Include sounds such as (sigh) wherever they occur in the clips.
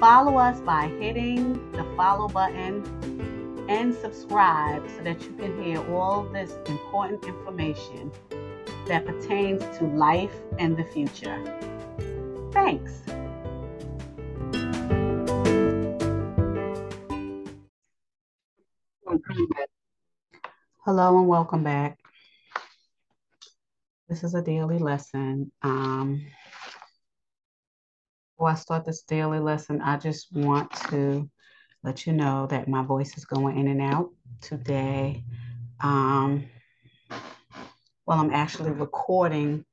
Follow us by hitting the follow button and subscribe so that you can hear all this important information that pertains to life and the future. Thanks. Hello and welcome back. This is a daily lesson. Um, before I start this daily lesson, I just want to let you know that my voice is going in and out today. Um, well, I'm actually recording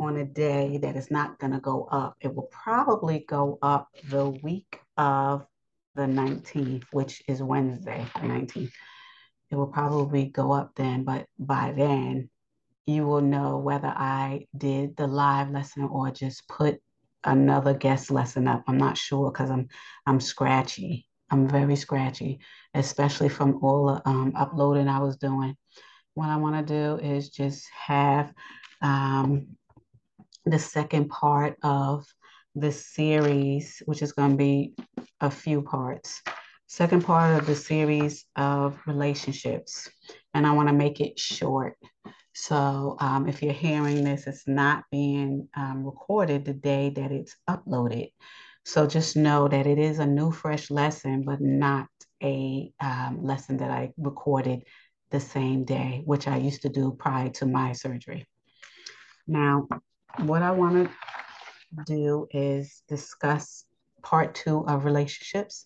on a day that is not going to go up. It will probably go up the week of the 19th, which is Wednesday, the 19th. It will probably go up then, but by then, you will know whether I did the live lesson or just put another guest lesson up. I'm not sure because I'm I'm scratchy. I'm very scratchy, especially from all the um, uploading I was doing. What I want to do is just have um, the second part of this series, which is going to be a few parts. Second part of the series of relationships, and I want to make it short. So um, if you're hearing this, it's not being um, recorded the day that it's uploaded. So just know that it is a new, fresh lesson, but not a um, lesson that I recorded the same day, which I used to do prior to my surgery. Now, what I want to do is discuss part two of relationships.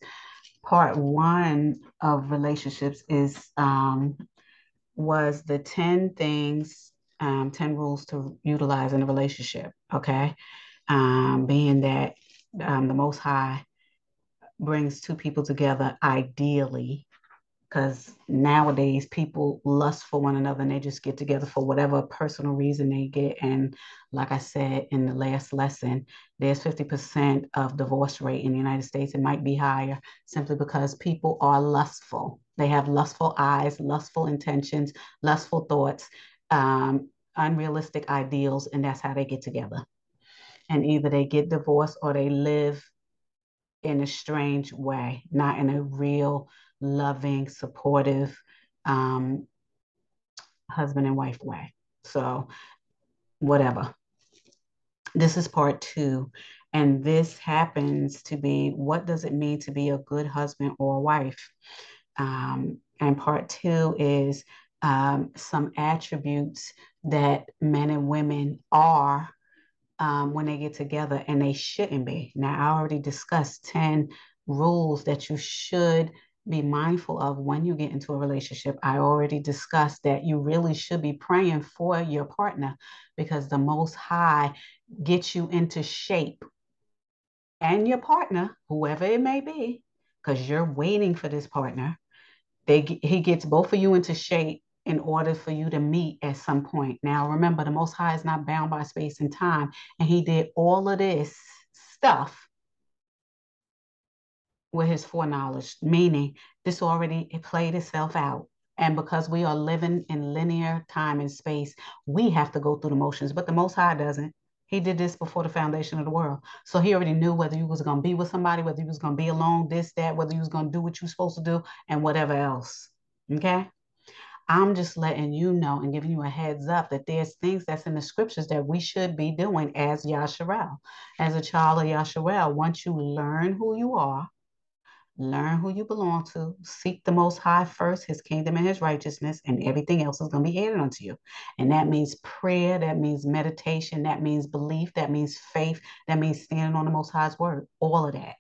Part one of relationships is um, was the 10 things, um, 10 rules to utilize in a relationship. Okay. Um, being that um, the Most High brings two people together ideally, because nowadays people lust for one another and they just get together for whatever personal reason they get. And like I said in the last lesson, there's 50% of divorce rate in the United States. It might be higher simply because people are lustful. They have lustful eyes, lustful intentions, lustful thoughts, um, unrealistic ideals, and that's how they get together. And either they get divorced or they live in a strange way, not in a real, loving, supportive um, husband and wife way. So, whatever. This is part two. And this happens to be what does it mean to be a good husband or wife? Um, and part two is um, some attributes that men and women are um, when they get together and they shouldn't be. Now, I already discussed 10 rules that you should be mindful of when you get into a relationship. I already discussed that you really should be praying for your partner because the Most High gets you into shape and your partner, whoever it may be, because you're waiting for this partner they he gets both of you into shape in order for you to meet at some point. Now, remember, the Most High is not bound by space and time, and He did all of this stuff with His foreknowledge, meaning this already it played itself out. And because we are living in linear time and space, we have to go through the motions, but the Most High doesn't. He did this before the foundation of the world. So he already knew whether you was going to be with somebody, whether you was going to be alone, this, that, whether you was going to do what you supposed to do and whatever else. Okay. I'm just letting you know and giving you a heads up that there's things that's in the scriptures that we should be doing as Yasharel, as a child of Yasharel. Once you learn who you are, learn who you belong to, seek the most high first, his kingdom and his righteousness, and everything else is going to be added unto you. And that means prayer, that means meditation, that means belief, that means faith, that means standing on the most high's word, all of that.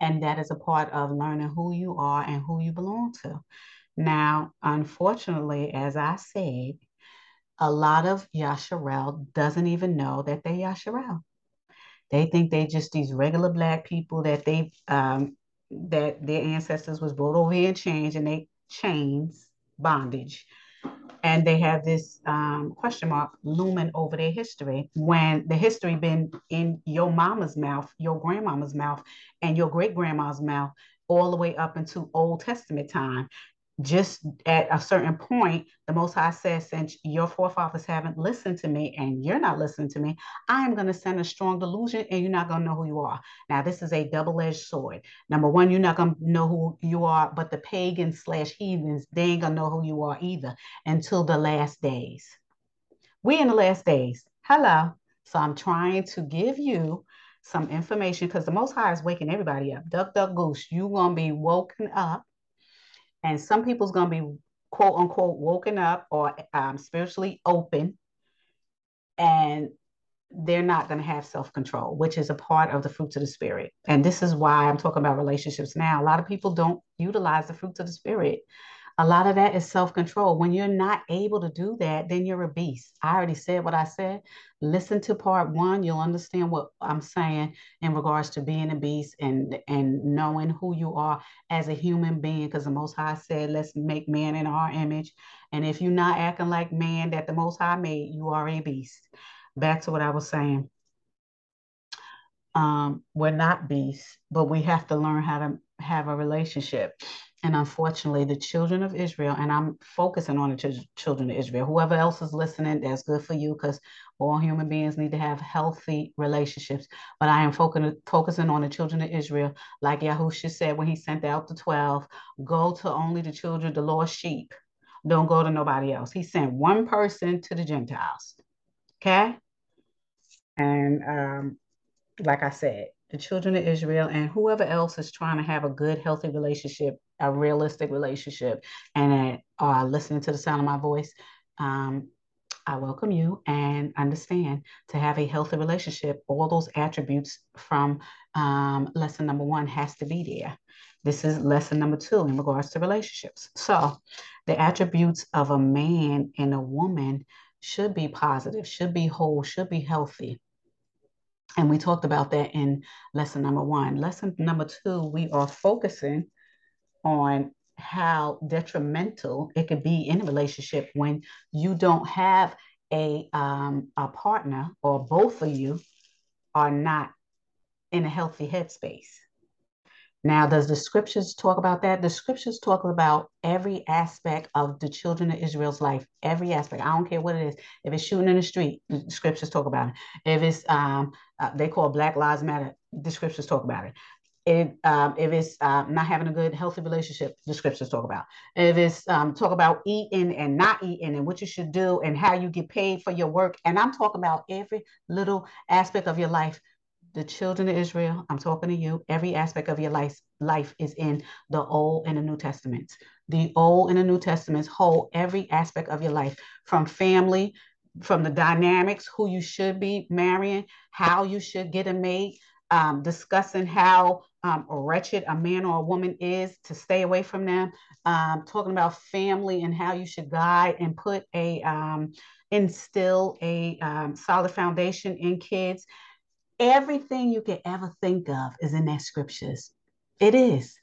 And that is a part of learning who you are and who you belong to. Now, unfortunately, as I said, a lot of Yasharel doesn't even know that they're Yasharel. They think they just these regular black people that they um, that their ancestors was brought over here in chains and they chains bondage. And they have this um, question mark looming over their history. When the history been in your mama's mouth your grandmama's mouth and your great grandma's mouth all the way up into old testament time just at a certain point, the Most High says, since your forefathers haven't listened to me and you're not listening to me, I am going to send a strong delusion and you're not going to know who you are. Now, this is a double edged sword. Number one, you're not going to know who you are, but the pagans slash heathens, they ain't going to know who you are either until the last days. We in the last days. Hello. So I'm trying to give you some information because the Most High is waking everybody up. Duck, duck, goose. You're going to be woken up and some people's going to be quote unquote woken up or um, spiritually open. And they're not going to have self-control which is a part of the fruits of the spirit. And this is why i'm talking about relationships now. A lot of people don't utilize the fruits of the spirit a lot of that is self control. When you're not able to do that, then you're a beast. I already said what I said. Listen to part one, you'll understand what I'm saying in regards to being a beast and, and knowing who you are as a human being. Because the Most High said, let's make man in our image. And if you're not acting like man that the Most High made, you are a beast. Back to what I was saying. Um, we're not beasts, but we have to learn how to have a relationship. And unfortunately, the children of Israel, and I'm focusing on the ch- children of Israel, whoever else is listening, that's good for you because all human beings need to have healthy relationships. But I am focusing, focusing on the children of Israel, like Yahusha said when he sent out the 12 go to only the children, the lost sheep. Don't go to nobody else. He sent one person to the Gentiles. Okay. And um, like I said, the children of Israel and whoever else is trying to have a good, healthy relationship, a realistic relationship, and are listening to the sound of my voice, um, I welcome you and understand to have a healthy relationship. All those attributes from um, lesson number one has to be there. This is lesson number two in regards to relationships. So, the attributes of a man and a woman should be positive, should be whole, should be healthy. And we talked about that in lesson number one. Lesson number two, we are focusing on how detrimental it could be in a relationship when you don't have a um, a partner or both of you are not in a healthy headspace. Now, does the scriptures talk about that? The scriptures talk about every aspect of the children of Israel's life, every aspect. I don't care what it is. If it's shooting in the street, the scriptures talk about it. If it's um, uh, they call Black Lives Matter, the scriptures talk about it. If, um, if it's uh, not having a good, healthy relationship, the scriptures talk about. If it's um, talk about eating and not eating and what you should do and how you get paid for your work, and I'm talking about every little aspect of your life the children of Israel, I'm talking to you, every aspect of your life, life is in the Old and the New Testaments. The Old and the New Testaments hold every aspect of your life from family, from the dynamics, who you should be marrying, how you should get a mate, um, discussing how um, wretched a man or a woman is to stay away from them, um, talking about family and how you should guide and put a, um, instill a um, solid foundation in kids Everything you could ever think of is in that scriptures. It is.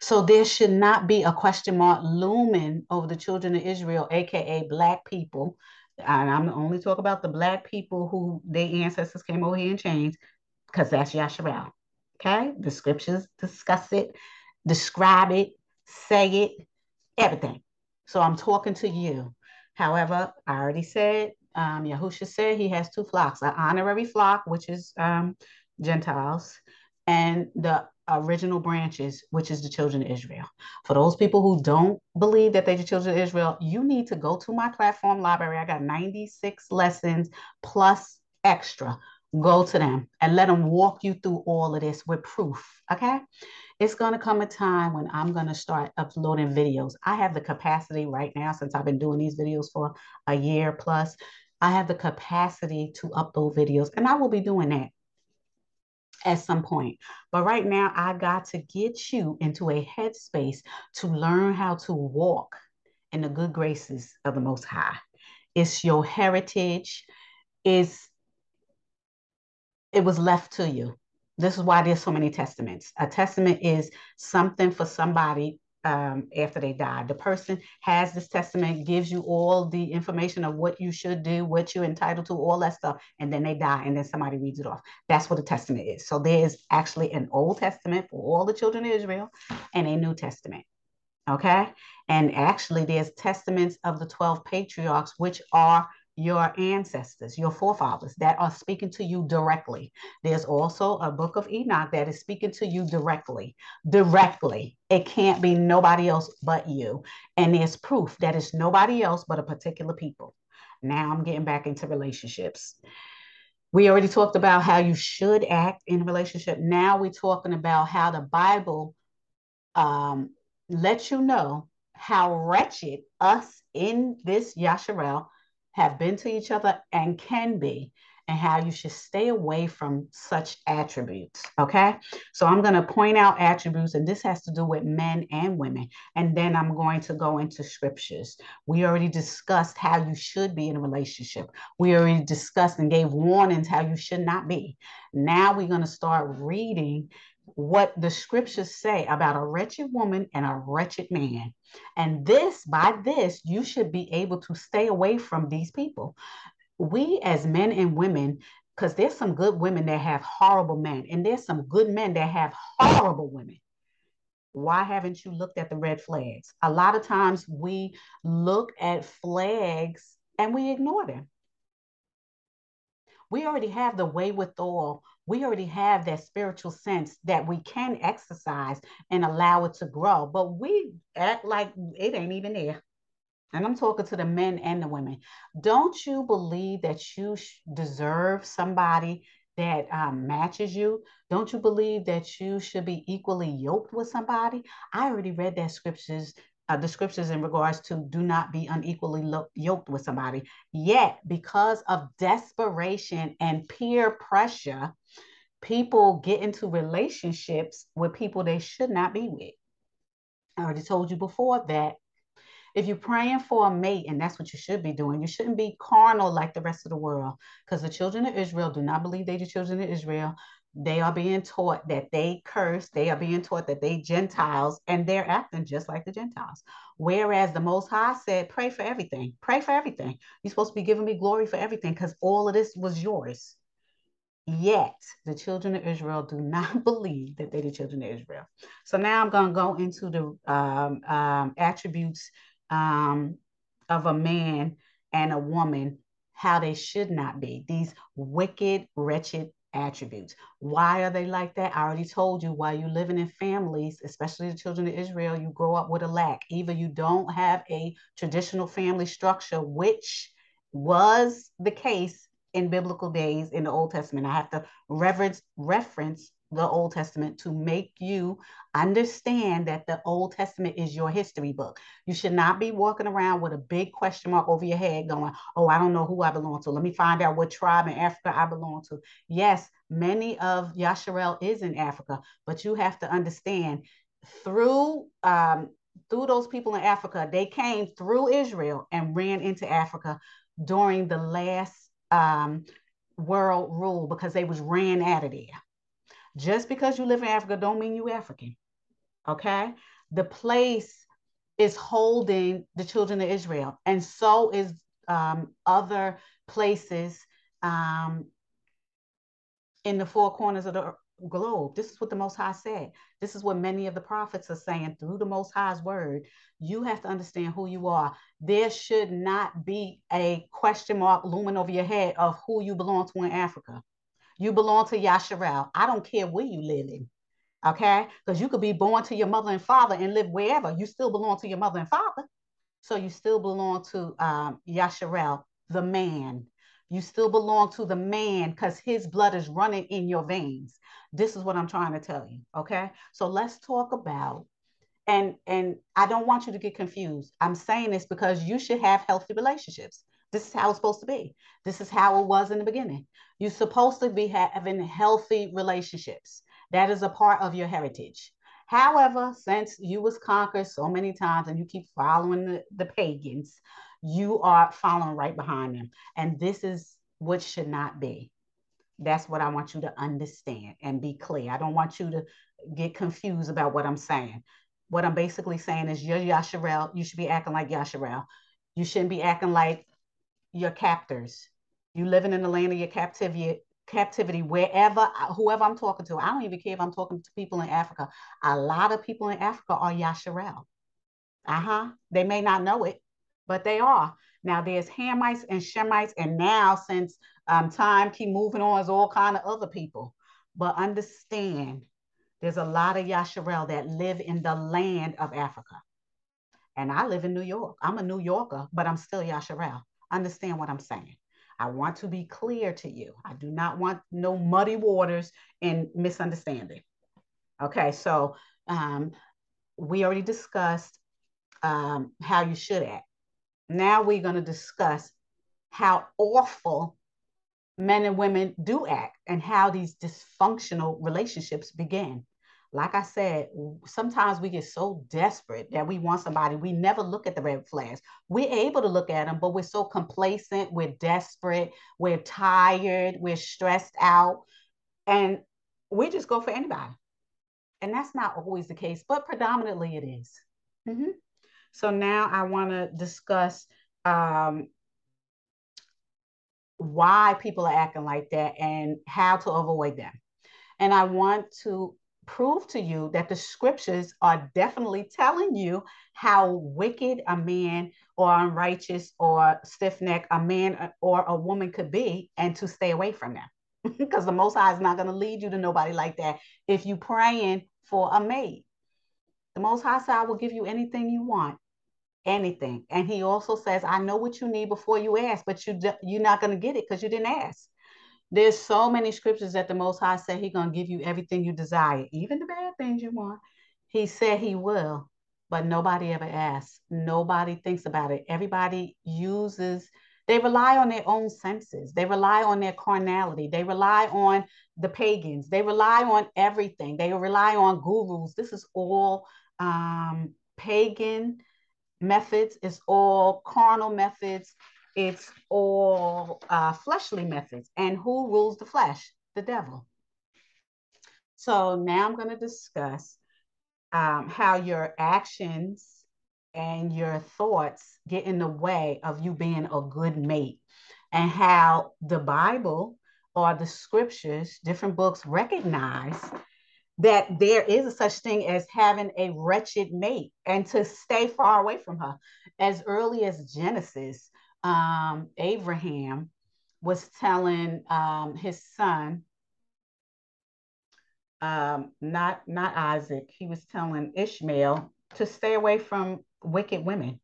So there should not be a question mark looming over the children of Israel, aka black people. And I'm only talking about the black people who their ancestors came over here in chains, because that's Yasharel. Okay, the scriptures discuss it, describe it, say it, everything. So I'm talking to you. However, I already said um, Yahusha said he has two flocks, an honorary flock, which is um, Gentiles, and the original branches, which is the children of Israel. For those people who don't believe that they're the children of Israel, you need to go to my platform library. I got 96 lessons plus extra. Go to them and let them walk you through all of this with proof. Okay it's going to come a time when I'm going to start uploading videos. I have the capacity right now, since I've been doing these videos for a year plus, I have the capacity to upload videos, and I will be doing that at some point. But right now, I got to get you into a headspace to learn how to walk in the good graces of the Most High. It's your heritage. Is it was left to you. This is why there's so many testaments. A testament is something for somebody um, after they die. The person has this testament, gives you all the information of what you should do, what you're entitled to, all that stuff, and then they die, and then somebody reads it off. That's what a testament is. So there's actually an Old Testament for all the children of Israel and a New Testament. Okay. And actually, there's testaments of the 12 patriarchs, which are your ancestors, your forefathers that are speaking to you directly. There's also a book of Enoch that is speaking to you directly. Directly. It can't be nobody else but you. And there's proof that it's nobody else but a particular people. Now I'm getting back into relationships. We already talked about how you should act in a relationship. Now we're talking about how the Bible um, lets you know how wretched us in this Yasharel have been to each other and can be, and how you should stay away from such attributes. Okay. So I'm going to point out attributes, and this has to do with men and women. And then I'm going to go into scriptures. We already discussed how you should be in a relationship. We already discussed and gave warnings how you should not be. Now we're going to start reading what the scriptures say about a wretched woman and a wretched man. And this, by this, you should be able to stay away from these people. We, as men and women, because there's some good women that have horrible men, and there's some good men that have horrible women. Why haven't you looked at the red flags? A lot of times we look at flags and we ignore them. We already have the wherewithal we already have that spiritual sense that we can exercise and allow it to grow, but we act like it ain't even there. And I'm talking to the men and the women. Don't you believe that you deserve somebody that um, matches you? Don't you believe that you should be equally yoked with somebody? I already read that scriptures uh, the scriptures in regards to do not be unequally lo- yoked with somebody. Yet, because of desperation and peer pressure, people get into relationships with people they should not be with. I already told you before that if you're praying for a mate, and that's what you should be doing, you shouldn't be carnal like the rest of the world because the children of Israel do not believe they the children of Israel. They are being taught that they curse, they are being taught that they Gentiles, and they're acting just like the Gentiles. Whereas the Most High said, Pray for everything, pray for everything. You're supposed to be giving me glory for everything because all of this was yours. Yet the children of Israel do (laughs) not believe that they're the children of Israel. So now I'm going to go into the um, um, attributes um, of a man and a woman, how they should not be. These wicked, wretched attributes. Why are they like that? I already told you why you're living in families, especially the children of Israel, you grow up with a lack. Either you don't have a traditional family structure, which was the case in biblical days in the Old Testament. I have to reverence reference the Old Testament to make you understand that the Old Testament is your history book. You should not be walking around with a big question mark over your head going, Oh, I don't know who I belong to. Let me find out what tribe in Africa I belong to. Yes, many of Yasharel is in Africa, but you have to understand through um, through those people in Africa, they came through Israel and ran into Africa during the last um, world rule because they was ran out of there. Just because you live in Africa don't mean you African. Okay? The place is holding the children of Israel, and so is um, other places um, in the four corners of the globe. This is what the Most High said. This is what many of the prophets are saying through the Most High's word. You have to understand who you are. There should not be a question mark looming over your head of who you belong to in Africa. You belong to Yasharel. I don't care where you live in. Okay? Because you could be born to your mother and father and live wherever. You still belong to your mother and father. So you still belong to um, Yasharel, the man. You still belong to the man because his blood is running in your veins. This is what I'm trying to tell you. Okay. So let's talk about and and I don't want you to get confused. I'm saying this because you should have healthy relationships. This is how it's supposed to be. This is how it was in the beginning. You're supposed to be having healthy relationships. That is a part of your heritage. However, since you was conquered so many times and you keep following the, the pagans, you are following right behind them. And this is what should not be. That's what I want you to understand and be clear. I don't want you to get confused about what I'm saying. What I'm basically saying is you're Yasharel. You should be acting like Yasharel. You shouldn't be acting like your captors. You living in the land of your captivity, captivity wherever, whoever I'm talking to. I don't even care if I'm talking to people in Africa. A lot of people in Africa are Yasharel. Uh-huh. They may not know it, but they are. Now there's Hamites and Shemites, and now since um, time keep moving on, is all kind of other people. But understand, there's a lot of Yasharel that live in the land of Africa. And I live in New York. I'm a New Yorker, but I'm still Yasharel. Understand what I'm saying. I want to be clear to you. I do not want no muddy waters and misunderstanding. Okay, so um, we already discussed um, how you should act. Now we're going to discuss how awful men and women do act and how these dysfunctional relationships begin. Like I said, sometimes we get so desperate that we want somebody. We never look at the red flags. We're able to look at them, but we're so complacent, we're desperate, we're tired, we're stressed out, and we just go for anybody. And that's not always the case, but predominantly it is. Mm-hmm. So now I want to discuss um, why people are acting like that and how to avoid them. And I want to prove to you that the scriptures are definitely telling you how wicked a man or unrighteous or stiff neck a man or a woman could be and to stay away from them. (laughs) because the Most High is not going to lead you to nobody like that if you praying for a maid. The Most High side will give you anything you want anything. And he also says, I know what you need before you ask, but you you're not going to get it because you didn't ask. There's so many scriptures that the Most High said He's going to give you everything you desire, even the bad things you want. He said He will, but nobody ever asks. Nobody thinks about it. Everybody uses, they rely on their own senses. They rely on their carnality. They rely on the pagans. They rely on everything. They rely on gurus. This is all um, pagan methods, it's all carnal methods, it's all uh, fleshly methods. And who rules the flesh? The devil. So now I'm going to discuss um, how your actions and your thoughts get in the way of you being a good mate, and how the Bible or the scriptures, different books recognize that there is a such thing as having a wretched mate and to stay far away from her. As early as Genesis, um, Abraham was telling um, his son, um, not not Isaac, he was telling Ishmael to stay away from wicked women.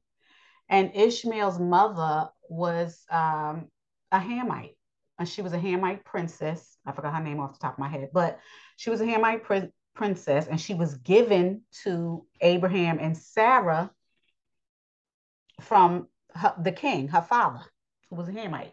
And Ishmael's mother was um, a Hamite, and she was a Hamite princess. I forgot her name off the top of my head, but she was a Hamite prin- princess, and she was given to Abraham and Sarah from her, the king, her father, who was a Hamite.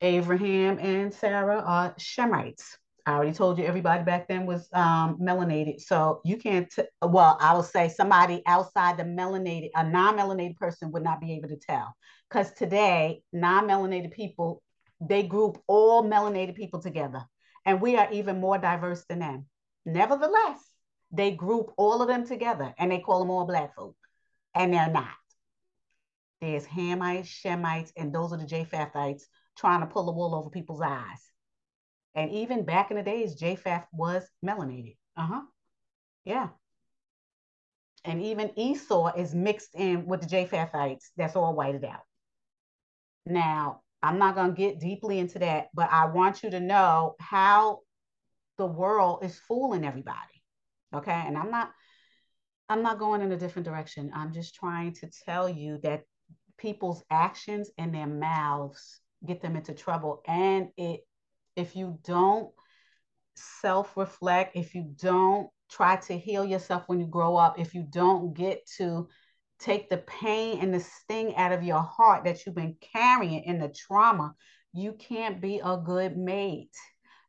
Abraham and Sarah are Shemites. I already told you everybody back then was um, melanated. So you can't, t- well, I will say somebody outside the melanated, a non melanated person would not be able to tell. Because today, non melanated people, they group all melanated people together and we are even more diverse than them. Nevertheless, they group all of them together and they call them all black folk, and they're not. There's Hamites, Shemites, and those are the Japhethites trying to pull the wool over people's eyes. And even back in the days, Japheth was melanated. Uh huh. Yeah. And even Esau is mixed in with the Japhethites. That's all whited out. Now, I'm not going to get deeply into that, but I want you to know how the world is fooling everybody. Okay. And I'm not, I'm not going in a different direction. I'm just trying to tell you that people's actions and their mouths get them into trouble. And it, if you don't self reflect, if you don't try to heal yourself when you grow up, if you don't get to take the pain and the sting out of your heart that you've been carrying in the trauma, you can't be a good mate.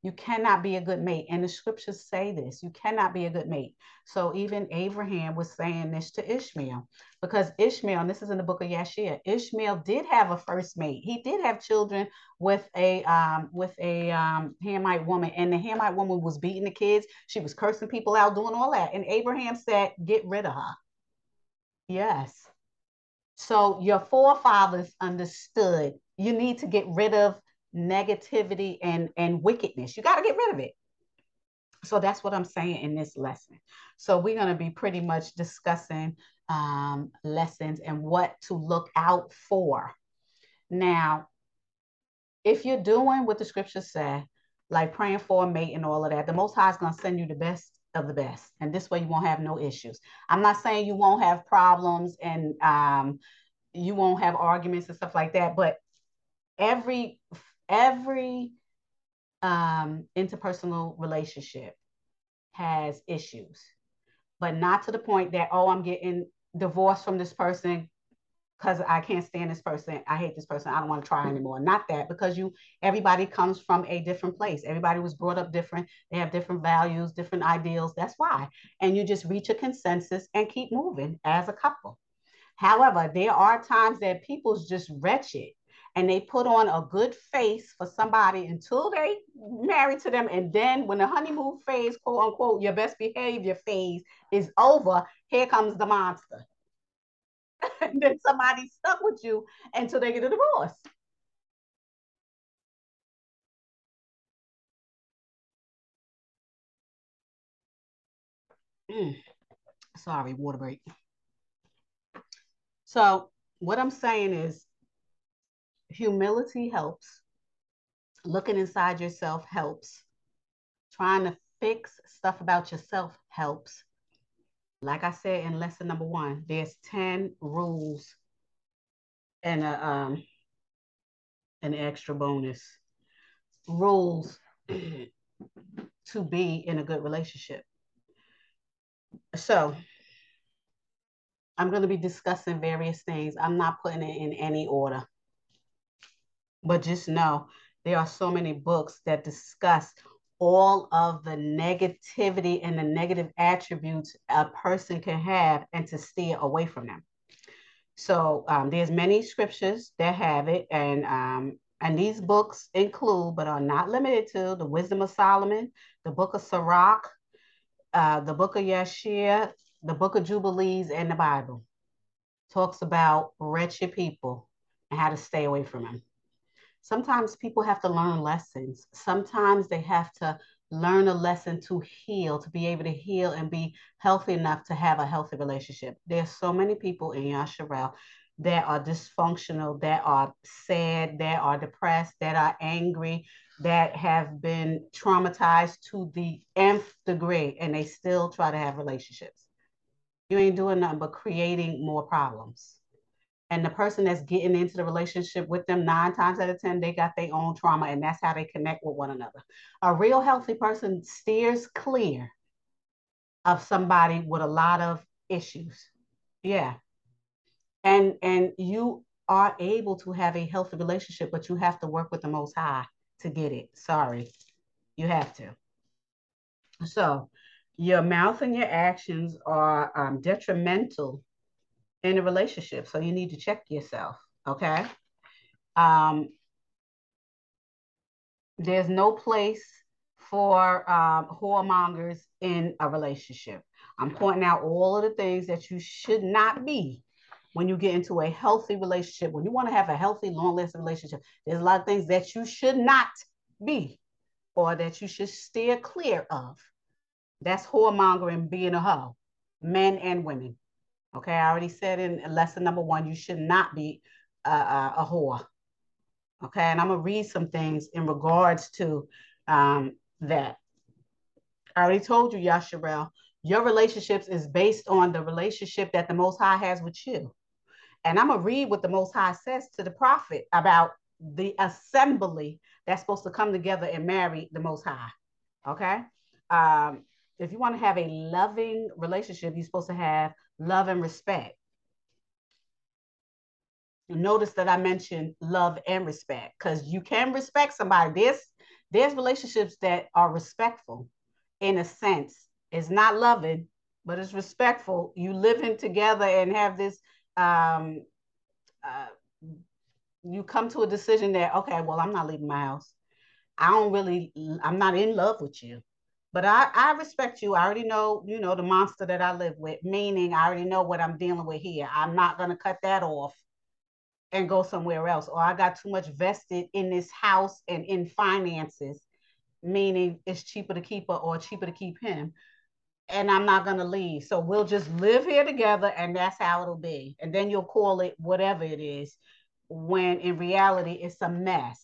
You cannot be a good mate. And the scriptures say this you cannot be a good mate. So even Abraham was saying this to Ishmael because Ishmael, this is in the book of Yashir, Ishmael did have a first mate. He did have children with a um, with a um, Hamite woman, and the Hamite woman was beating the kids. She was cursing people out, doing all that. And Abraham said, Get rid of her. Yes. So your forefathers understood you need to get rid of negativity and and wickedness. You got to get rid of it. So that's what I'm saying in this lesson. So we're going to be pretty much discussing um, lessons and what to look out for. Now, if you're doing what the scriptures say, like praying for a mate and all of that, the Most High is going to send you the best of the best, and this way you won't have no issues. I'm not saying you won't have problems and um, you won't have arguments and stuff like that, but every every um, interpersonal relationship has issues, but not to the point that, oh, I'm getting divorced from this person because I can't stand this person. I hate this person. I don't want to try anymore. Not that because you everybody comes from a different place. Everybody was brought up different. They have different values, different ideals. That's why. And you just reach a consensus and keep moving as a couple. However, there are times that people's just wretched and they put on a good face for somebody until they marry to them. And then when the honeymoon phase, quote unquote, your best behavior phase is over, here comes the monster. (laughs) and then somebody's stuck with you until they get a divorce. Mm. Sorry, water break. So what I'm saying is humility helps. Looking inside yourself helps. Trying to fix stuff about yourself helps. Like I said in lesson number one, there's 10 rules and a, um, an extra bonus. Rules (clears throat) to be in a good relationship. So I'm going to be discussing various things. I'm not putting it in any order. But just know there are so many books that discuss all of the negativity and the negative attributes a person can have and to steer away from them. So um, there's many scriptures that have it, and um, and these books include, but are not limited to, the Wisdom of Solomon, the Book of Sirach, uh, the Book of Yashir, the Book of Jubilees, and the Bible. Talks about wretched people and how to stay away from them sometimes people have to learn lessons. Sometimes they have to learn a lesson to heal, to be able to heal and be healthy enough to have a healthy relationship. There's so many people in Yasharel that are dysfunctional, that are sad, that are depressed, that are angry, that have been traumatized to the nth degree, and they still try to have relationships. You ain't doing nothing but creating more problems and the person that's getting into the relationship with them nine times out of ten they got their own trauma and that's how they connect with one another. A real healthy person steers clear of somebody with a lot of issues. Yeah. And and you are able to have a healthy relationship but you have to work with the most high to get it. Sorry. You have to. So your mouth and your actions are um, detrimental in a relationship. So you need to check yourself. Okay. Um, there's no place for um, whoremongers in a relationship. I'm pointing out all of the things that you should not be when you get into a healthy relationship. When you want to have a healthy, long lasting relationship, there's a lot of things that you should not be or that you should steer clear of. That's whoremongering, being a hoe, men and women. Okay, I already said in lesson number one, you should not be a, whore. Okay, and I'm gonna read some things in regards to um, that. I already told you, Yasharel, your relationships is based on the relationship that the Most High has with you. And I'm gonna read what the Most High says to the prophet about the assembly that's supposed to come together and marry the Most High. Okay, um, if you want to have a loving relationship, you're supposed to have love and respect. Notice that I mentioned love and respect because you can respect somebody. There's there's relationships that are respectful in a sense. It's not loving, but it's respectful. You living together and have this um uh, you come to a decision that okay, well, I'm not leaving my house. I don't really, I'm not in love with you, but I, I respect you. I already know, you know, the monster that I live with, meaning I already know what I'm dealing with here. I'm not going to cut that off and go somewhere else. Or I got too much vested in this house and in finances, meaning it's cheaper to keep her or cheaper to keep him. And I'm not going to leave. So we'll just live here together and that's how it'll be. And then you'll call it whatever it is when in reality it's a mess.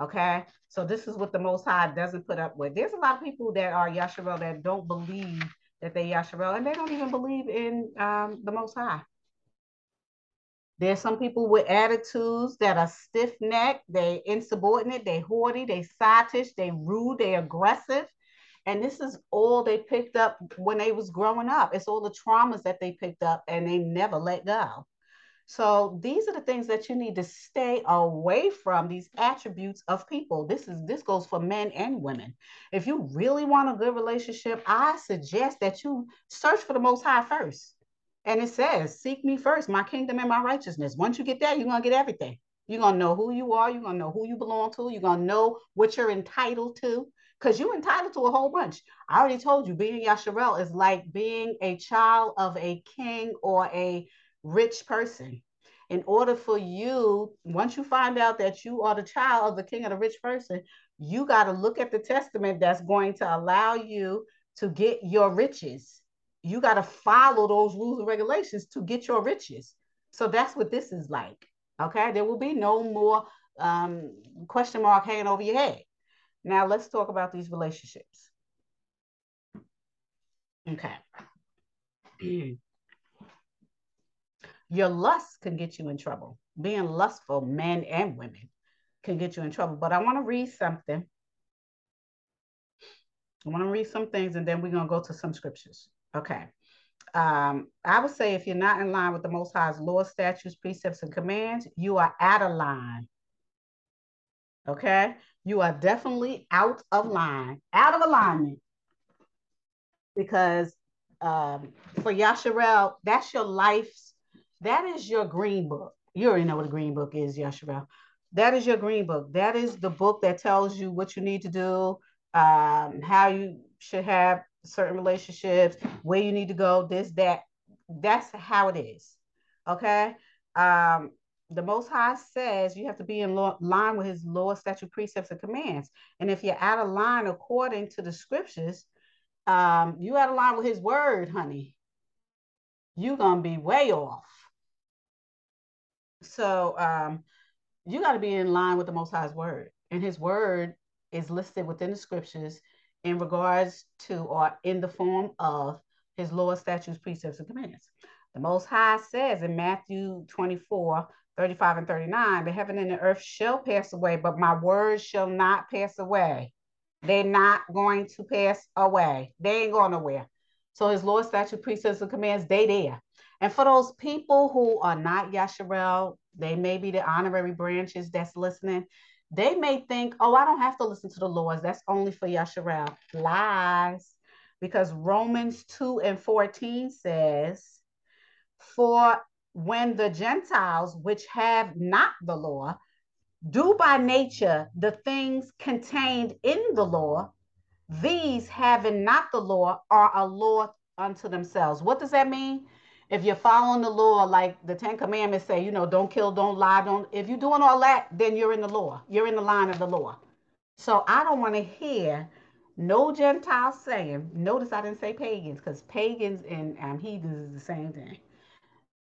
Okay. So this is what the Most High doesn't put up with. There's a lot of people that are Yasharel that don't believe that they Yasharel, and they don't even believe in um, the Most High. There's some people with attitudes that are stiff necked, they insubordinate, they haughty, they sottish, they rude, they aggressive. And this is all they picked up when they was growing up. It's all the traumas that they picked up and they never let go. So these are the things that you need to stay away from these attributes of people. This is this goes for men and women. If you really want a good relationship, I suggest that you search for the most high first. And it says, seek me first, my kingdom and my righteousness. Once you get that, you're gonna get everything. You're gonna know who you are, you're gonna know who you belong to, you're gonna know what you're entitled to. Because you're entitled to a whole bunch. I already told you, being Yasharel is like being a child of a king or a rich person. In order for you, once you find out that you are the child of the king of the rich person, you got to look at the testament that's going to allow you to get your riches. You got to follow those rules and regulations to get your riches. So that's what this is like. Okay. There will be no more um, question mark hanging over your head. Now let's talk about these relationships. Okay. Your lust can get you in trouble. Being lustful, men and women, can get you in trouble. But I want to read something. I want to read some things and then we're going to go to some scriptures. Okay. Um, I would say if you're not in line with the Most High's law, statutes, precepts, and commands, you are out of line. Okay. You are definitely out of line, out of alignment. Because um, for Yasharel, that's your life's that is your green book. You already know what a green book is, Yashua. That is your green book. That is the book that tells you what you need to do, um, how you should have certain relationships, where you need to go, this, that. That's how it is. Okay. Um, the Most High says you have to be in law, line with His law, statute, precepts, and commands. And if you're out of line according to the scriptures, um, you out of line with His word, honey. You're gonna be way off. So um, you got to be in line with the Most High's word, and His word is listed within the scriptures in regards to or in the form of His laws, statutes, precepts, and commands. The Most High says in Matthew 24, 35 and 39, the heaven and the earth shall pass away, but my words shall not pass away. They're not going to pass away. They ain't going nowhere. So his law, statute, precepts, and commands, they there. And for those people who are not Yasharel, they may be the honorary branches that's listening. They may think, oh, I don't have to listen to the laws. That's only for Yasharel. Lies. Because Romans 2 and 14 says, For when the Gentiles, which have not the law, do by nature the things contained in the law, these having not the law are a law unto themselves. What does that mean? If you're following the law, like the Ten Commandments say, you know, don't kill, don't lie, don't. If you're doing all that, then you're in the law. You're in the line of the law. So I don't want to hear no Gentiles saying. Notice I didn't say pagans because pagans and um, heathens is the same thing.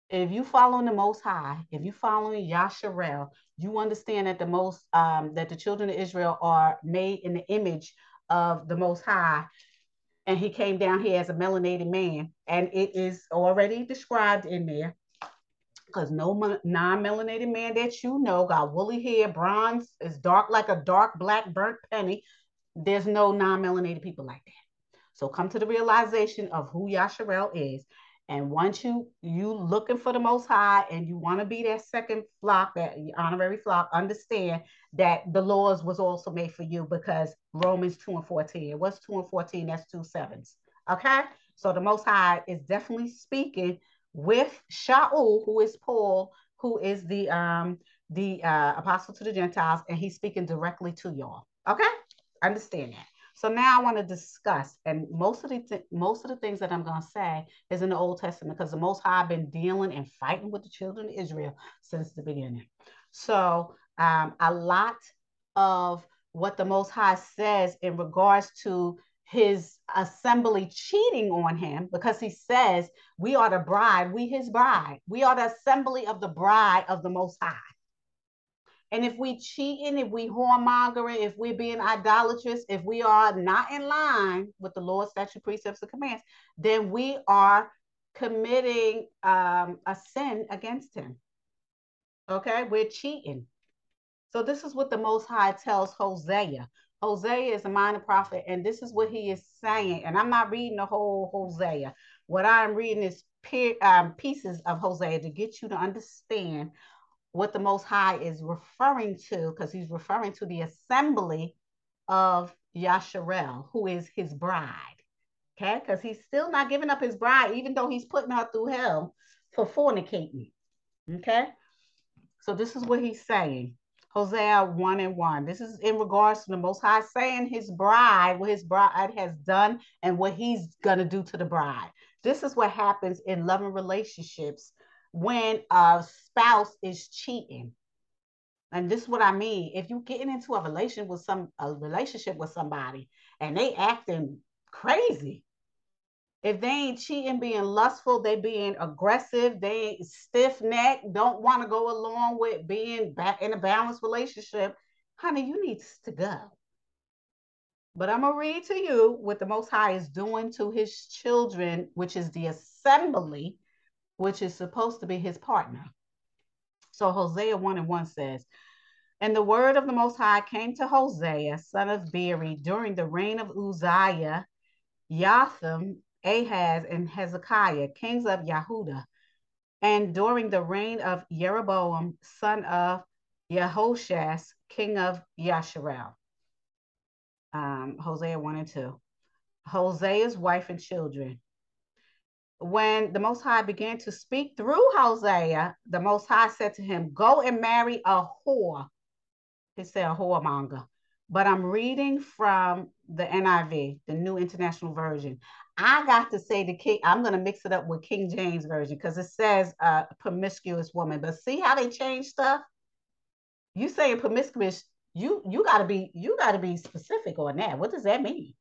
If you following the Most High, if you following Yasharel, you understand that the most um, that the children of Israel are made in the image of the Most High, and he came down here as a melanated man, and it is already described in there. Because no non-melanated man that you know got woolly hair, bronze, is dark like a dark black burnt penny. There's no non-melanated people like that. So come to the realization of who Yasharel is. And once you you looking for the most high and you want to be that second flock, that honorary flock, understand that the laws was also made for you because Romans 2 and 14. What's 2 and 14? That's two sevens. Okay. So the most high is definitely speaking with Shaul, who is Paul, who is the um the uh, apostle to the Gentiles, and he's speaking directly to y'all. Okay, understand that. So now I want to discuss, and most of the th- most of the things that I'm going to say is in the Old Testament because the Most High been dealing and fighting with the children of Israel since the beginning. So um, a lot of what the Most High says in regards to his assembly cheating on him because he says we are the bride, we his bride, we are the assembly of the bride of the Most High. And if we cheating, if we whoremongering, if we're being idolatrous, if we are not in line with the Lord's statute, precepts, and commands, then we are committing um, a sin against him. Okay, we're cheating. So this is what the Most High tells Hosea. Hosea is a minor prophet, and this is what he is saying. And I'm not reading the whole Hosea. What I'm reading is um, pieces of Hosea to get you to understand what the Most High is referring to, because he's referring to the assembly of Yasharel, who is his bride. Okay, because he's still not giving up his bride, even though he's putting her through hell for fornicating. Okay, so this is what he's saying. Hosea 1 and 1. This is in regards to the Most High saying his bride, what his bride has done, and what he's going to do to the bride. This is what happens in loving relationships when a spouse is cheating. And this is what I mean. If you're getting into a relation with some a relationship with somebody and they acting crazy, if they ain't cheating, being lustful, they being aggressive, they stiff neck, don't want to go along with being back in a balanced relationship, honey, you need to go. But I'm gonna read to you what the Most High is doing to his children, which is the assembly which is supposed to be his partner. So Hosea 1 and 1 says, And the word of the Most High came to Hosea, son of Beeri, during the reign of Uzziah, Jotham, Ahaz, and Hezekiah, kings of Yehuda, and during the reign of Jeroboam, son of Yehoshas, king of Yasharel. Um, Hosea 1 and 2. Hosea's wife and children when the Most High began to speak through Hosea, the Most High said to him, Go and marry a whore. He said a whoremonger. But I'm reading from the NIV, the New International Version. I got to say the king, I'm going to mix it up with King James Version because it says uh, promiscuous woman. But see how they change stuff? You saying promiscuous, you you gotta be you gotta be specific on that. What does that mean?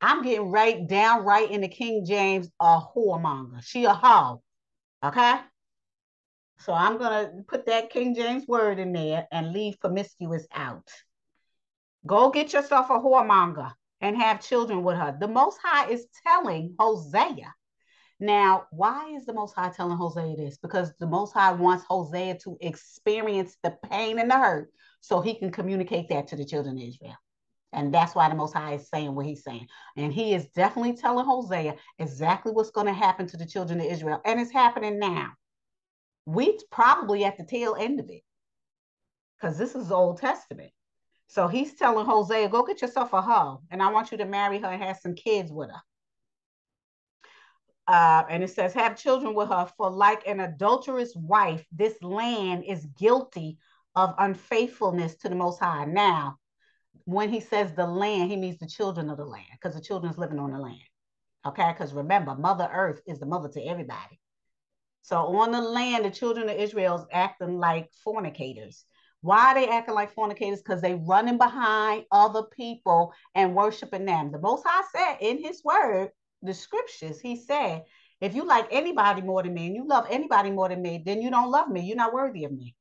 I'm getting right down right in the King James a whoremonger. She a hoe. Okay. So I'm gonna put that King James word in there and leave promiscuous out. Go get yourself a whoremonger and have children with her. The Most High is telling Hosea. Now, why is the Most High telling Hosea this? Because the Most High wants Hosea to experience the pain and the hurt so he can communicate that to the children of Israel. And that's why the Most High is saying what he's saying. And he is definitely telling Hosea exactly what's going to happen to the children of Israel. And it's happening now. We probably at the tail end of it because this is the Old Testament. So he's telling Hosea, go get yourself a hoe, and I want you to marry her and have some kids with her. Uh, and it says, have children with her, for like an adulterous wife, this land is guilty of unfaithfulness to the Most High. Now, when he says the land, he means the children of the land because the children's living on the land. Okay, because remember, Mother Earth is the mother to everybody. So on the land, the children of Israel is acting like fornicators. Why are they acting like fornicators? Because they running behind other people and worshiping them. The Most High said in His Word, the Scriptures, He said, "If you like anybody more than me, and you love anybody more than me, then you don't love me. You're not worthy of me."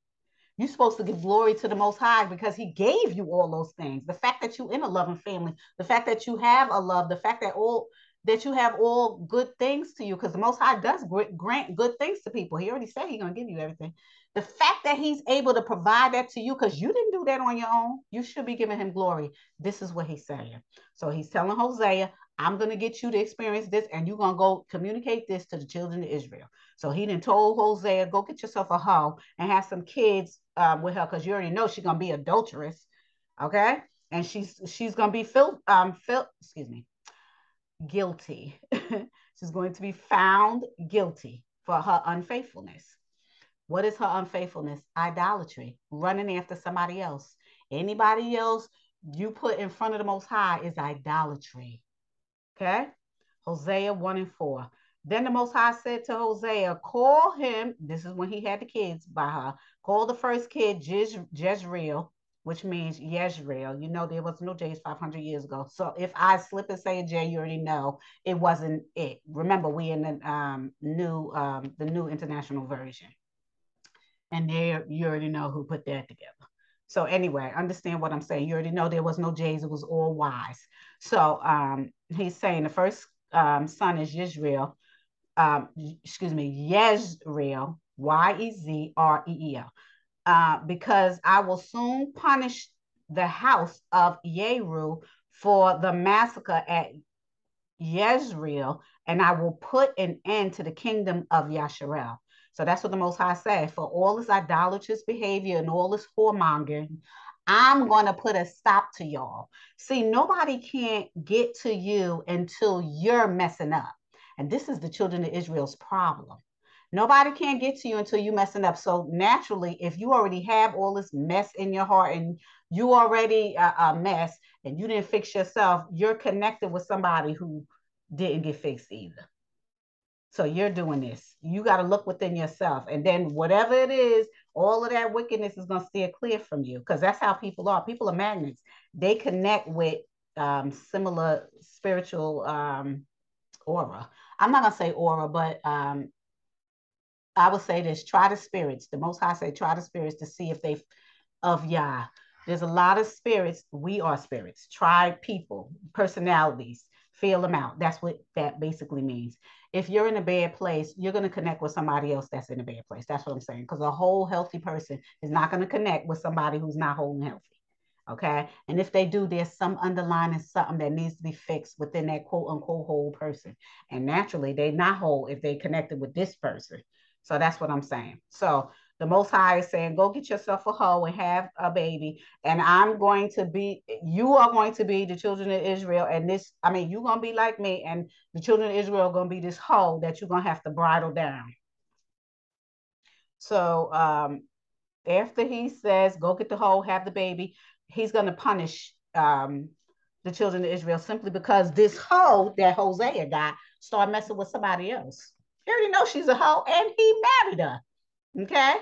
You're supposed to give glory to the Most High because He gave you all those things. The fact that you're in a loving family, the fact that you have a love, the fact that all that you have all good things to you, because the Most High does grant good things to people. He already said He's gonna give you everything. The fact that he's able to provide that to you because you didn't do that on your own, you should be giving him glory. This is what he's saying. So he's telling Hosea, I'm going to get you to experience this, and you're going to go communicate this to the children of Israel. So he then told Hosea, go get yourself a hoe and have some kids um, with her because you already know she's going to be adulterous. Okay. And she's she's going to be filled, um, filled, excuse me, guilty. (laughs) she's going to be found guilty for her unfaithfulness. What is her unfaithfulness? Idolatry, running after somebody else. Anybody else you put in front of the Most High is idolatry. Okay? Hosea 1 and 4. Then the Most High said to Hosea, Call him. This is when he had the kids by her. Call the first kid Jez, Jezreel, which means Yezreel. You know, there was no J's 500 years ago. So if I slip and say a J, you already know it wasn't it. Remember, we in the um, new um, the new international version. And there you already know who put that together. So anyway, understand what I'm saying. You already know there was no J's, it was all Y's. So um, he's saying the first um, son is Yezreel, um, excuse me, Yezreel, Y E Z R E E L, uh, because I will soon punish the house of Yeru for the massacre at Yezreel, and I will put an end to the kingdom of Yasharel. So that's what the Most High said. For all this idolatrous behavior and all this whoremongering, I'm going to put a stop to y'all. See, nobody can't get to you until you're messing up. And this is the children of Israel's problem. Nobody can't get to you until you're messing up. So naturally, if you already have all this mess in your heart and you already a, a mess and you didn't fix yourself, you're connected with somebody who didn't get fixed either. So you're doing this. You got to look within yourself. And then whatever it is, all of that wickedness is going to steer clear from you because that's how people are. People are magnets. They connect with um, similar spiritual um, aura. I'm not going to say aura, but um, I would say this try the spirits. The Most High say try the spirits to see if they of Yah. There's a lot of spirits. We are spirits. Try people, personalities, feel them out. That's what that basically means. If you're in a bad place, you're going to connect with somebody else that's in a bad place. That's what I'm saying. Because a whole healthy person is not going to connect with somebody who's not whole and healthy. Okay. And if they do, there's some underlying something that needs to be fixed within that quote unquote whole person. And naturally, they're not whole if they connected with this person. So that's what I'm saying. So the Most High is saying, go get yourself a hoe and have a baby. And I'm going to be, you are going to be the children of Israel. And this, I mean, you're going to be like me. And the children of Israel are going to be this hoe that you're going to have to bridle down. So um, after he says, go get the hoe, have the baby, he's going to punish um, the children of Israel simply because this hoe that Hosea got started messing with somebody else. You already know she's a hoe, and he married her. Okay.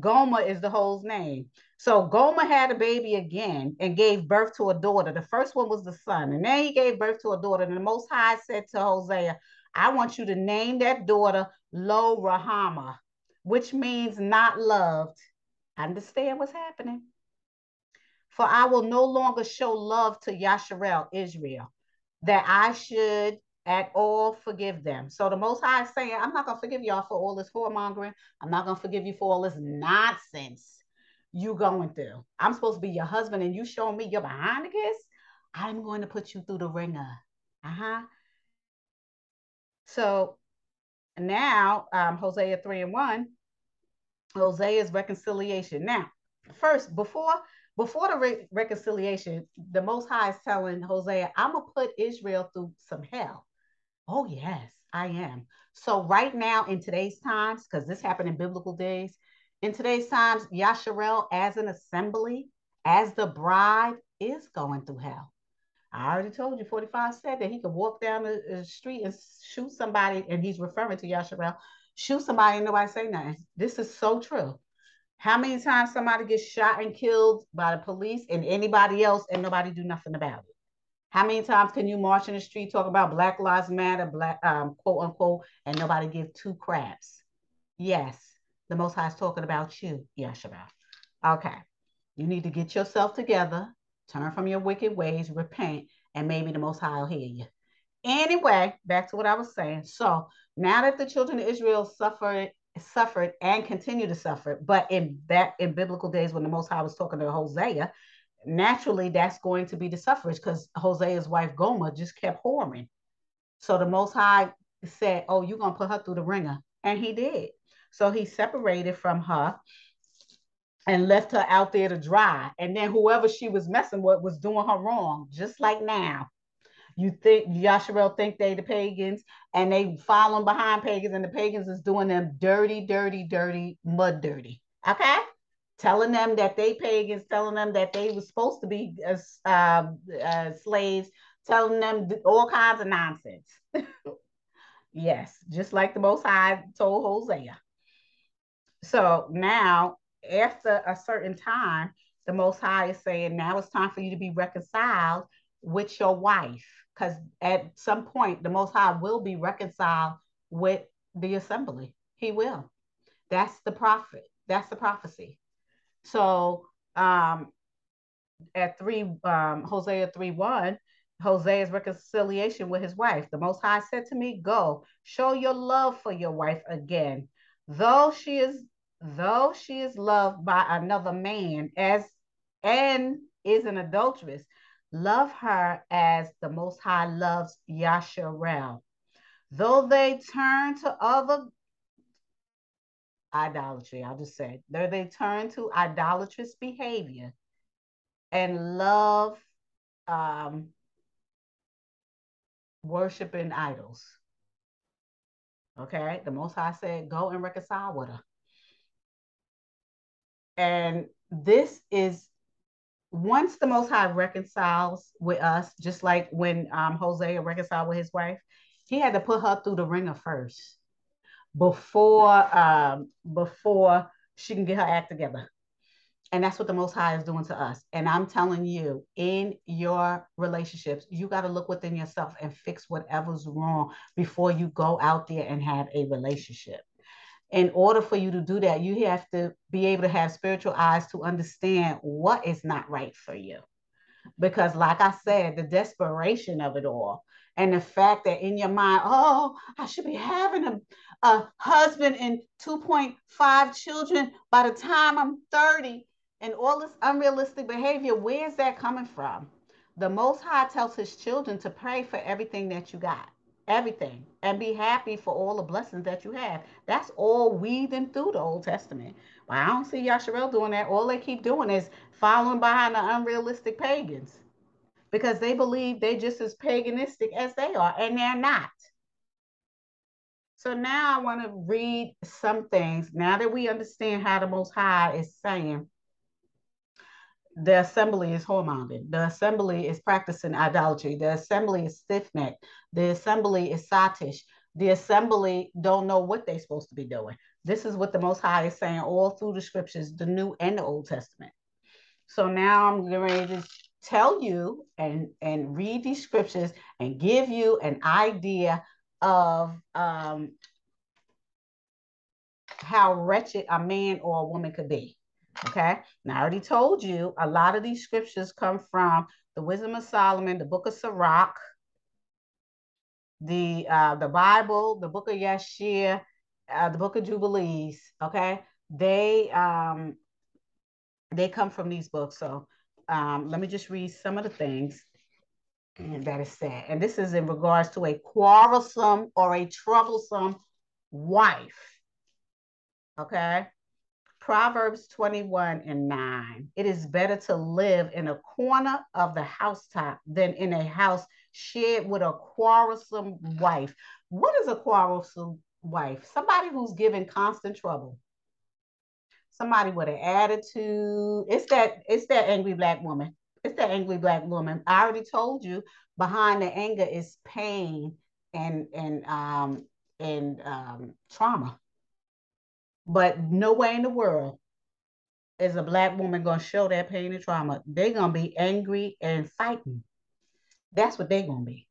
Gomer is the hoe's name. So Gomer had a baby again and gave birth to a daughter. The first one was the son, and then he gave birth to a daughter. And the Most High said to Hosea, I want you to name that daughter Lo Rahama, which means not loved. Understand what's happening? For I will no longer show love to Yasharel, Israel, that I should at all forgive them. So the Most High is saying, I'm not going to forgive y'all for all this whoremongering. I'm not going to forgive you for all this nonsense you going through. I'm supposed to be your husband and you showing me you're behind the kiss. I'm going to put you through the ringer. Uh-huh. So now, um, Hosea 3 and 1, Hosea's reconciliation. Now, first, before before the re- reconciliation, the Most High is telling Hosea, I'm going to put Israel through some hell. Oh, yes, I am. So, right now in today's times, because this happened in biblical days, in today's times, Yasharel as an assembly, as the bride, is going through hell. I already told you, 45 said that he could walk down the, street and shoot somebody, and he's referring to Yasharel, shoot somebody and nobody say nothing. This is so true. How many times somebody gets shot and killed by the police and anybody else and nobody do nothing about it? How many times can you march in the street, talk about Black Lives Matter, black um, quote unquote, and nobody give two craps? Yes, the Most High is talking about you, Yeshua. Okay, you need to get yourself together, turn from your wicked ways, repent, and maybe the Most High will hear you. Anyway, back to what I was saying. So now that the children of Israel suffered suffered and continue to suffer. But in that in biblical days when the Most High was talking to Hosea, naturally that's going to be the suffrage because Hosea's wife Gomer just kept whoring. So the Most High said, "Oh, you're gonna put her through the ringer," and he did. So he separated from her and left her out there to dry. And then whoever she was messing with was doing her wrong, just like now. You think Yasharel think they the pagans and they following behind pagans, and the pagans is doing them dirty, dirty, dirty, mud dirty. Okay? Telling them that they pagans, telling them that they were supposed to be uh, uh, slaves, telling them all kinds of nonsense. (laughs) yes, just like the Most High told Hosea. So now, after a certain time, the Most High is saying, now it's time for you to be reconciled with your wife. Because at some point, the Most High will be reconciled with the assembly. He will. That's the prophet. That's the prophecy. So um, at 3, um, Hosea 3 1, Hosea's reconciliation with his wife. The Most High said to me, Go, show your love for your wife again. Though she is though she is loved by another man as and is an adulteress, love her as the Most High loves Yasharel. Though they turn to other idolatry, I'll just say, though they turn to idolatrous behavior and love um, worshiping idols. Okay, the Most High said, go and reconcile with her. And this is once the Most High reconciles with us, just like when um, Hosea reconciled with his wife, he had to put her through the ringer first before um, before she can get her act together. And that's what the Most High is doing to us. And I'm telling you, in your relationships, you got to look within yourself and fix whatever's wrong before you go out there and have a relationship in order for you to do that, you have to be able to have spiritual eyes to understand what is not right for you. Because, like I said, the desperation of it all, and the fact that in your mind, oh, I should be having a, a husband and 2.5 children by the time I'm 30, and all this unrealistic behavior, where's that coming from? The Most High tells his children to pray for everything that you got everything and be happy for all the blessings that you have. That's all weaving through the Old Testament. But I don't see Yasharel doing that. All they keep doing is following behind the unrealistic pagans because they believe they're just as paganistic as they are, and they're not. So now I want to read some things. Now that we understand how the Most High is saying, the assembly is whoremongering. The assembly is practicing idolatry. The assembly is stiff-necked. The assembly is sottish. The assembly don't know what they're supposed to be doing. This is what the Most High is saying all through the scriptures, the New and the Old Testament. So now I'm going to tell you and, and read these scriptures and give you an idea of um, how wretched a man or a woman could be. Okay. Now, I already told you a lot of these scriptures come from the Wisdom of Solomon, the book of Sirach, the uh, the Bible, the book of Yashir, uh, the book of Jubilees. Okay. They um they come from these books. So um, let me just read some of the things that is sad. And this is in regards to a quarrelsome or a troublesome wife. Okay. Proverbs 21 and 9. It is better to live in a corner of the housetop than in a house shared with a quarrelsome wife. What is a quarrelsome wife? Somebody who's giving constant trouble. Somebody with an attitude. It's that it's that angry black woman. It's that angry black woman. I already told you behind the anger is pain and and um and um trauma but no way in the world is a black woman gonna show that pain and trauma. They're gonna be angry and fighting. That's what they're gonna be.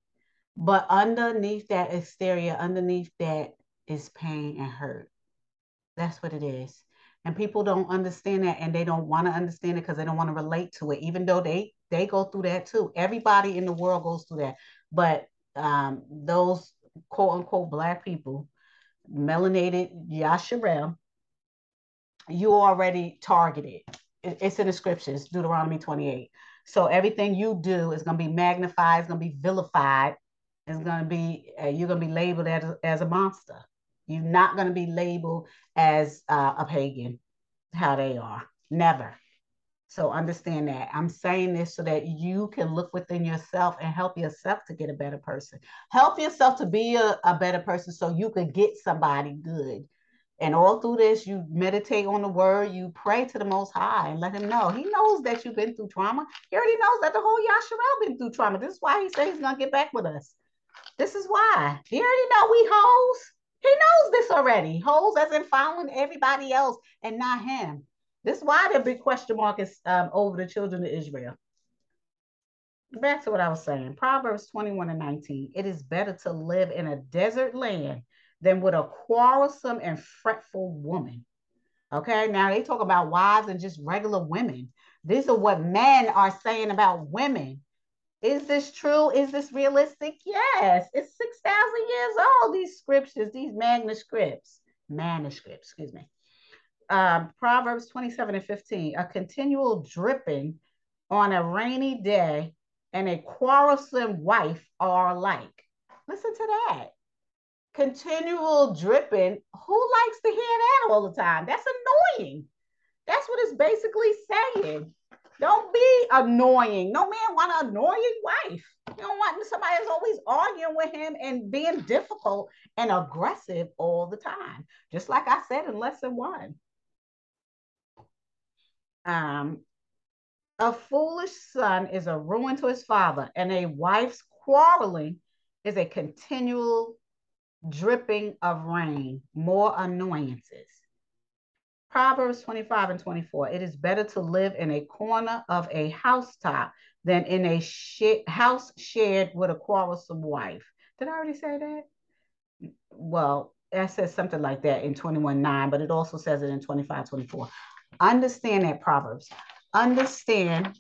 But underneath that exterior, underneath that is pain and hurt. That's what it is. And people don't understand that and they don't want to understand it because they don't want to relate to it, even though they they go through that too. Everybody in the world goes through that. But um, those quote unquote black people melanated Yasharel, you already targeted. It's in the scriptures, Deuteronomy 28. So everything you do is going to be magnified, it's going to be vilified, it's going to be, uh, you're going to be labeled as, as a monster. You're not going to be labeled as uh, a pagan, how they are. Never. So understand that. I'm saying this so that you can look within yourself and help yourself to get a better person. Help yourself to be a, a better person so you could get somebody good. And all through this, you meditate on the word, you pray to the Most High and let Him know. He knows that you've been through trauma. He already knows that the whole Yasharel been through trauma. This is why He said He's going to get back with us. This is why. He already know we hoes. He knows this already. Hoes as in following everybody else and not Him. This is why the big question mark is um, over the children of Israel. Back to what I was saying. Proverbs 21 and 19. It is better to live in a desert land than with a quarrelsome and fretful woman. Okay, now they talk about wives and just regular women. These are what men are saying about women. Is this true? Is this realistic? Yes, it's 6,000 years old, these scriptures, these manuscripts, manuscripts, excuse me. Um, Proverbs 27 and 15, a continual dripping on a rainy day and a quarrelsome wife are alike. Listen to that continual dripping, who likes to hear that all the time? That's annoying. That's what it's basically saying. Don't be annoying. No man want an annoying wife. You don't want somebody that's always arguing with him and being difficult and aggressive all the time. Just like I said in lesson one. Um, a foolish son is a ruin to his father, and a wife's quarreling is a continual dripping of rain, more annoyances. Proverbs 25 and 24. It is better to live in a corner of a housetop than in a sh- house shared with a quarrelsome wife. Did I already say that? Well, that says something like that in 21 9, but it also says it in 25 24. Understand that Proverbs. Understand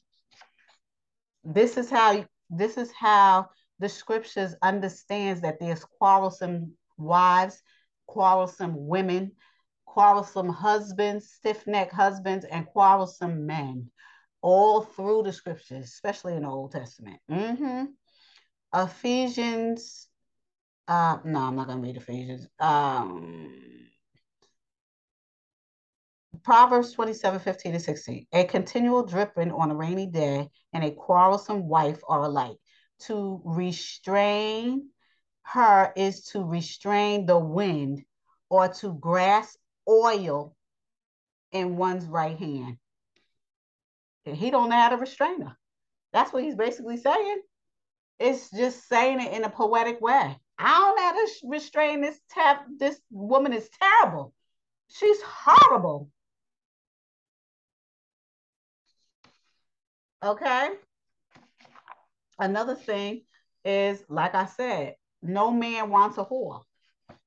this is how this is how the scriptures understands that there's quarrelsome wives, quarrelsome women, quarrelsome husbands, stiff-necked husbands, and quarrelsome men, all through the scriptures, especially in the Old Testament. Mm-hmm. Ephesians, uh, no, I'm not gonna read Ephesians. Um, Proverbs 27, 15 to 16. A continual dripping on a rainy day and a quarrelsome wife are alike to restrain her is to restrain the wind or to grasp oil in one's right hand. And He don't know how to restrain her. That's what he's basically saying. It's just saying it in a poetic way. I don't know how to restrain this tab. This woman is terrible. She's horrible. Okay another thing is, like I said, no man wants a whore.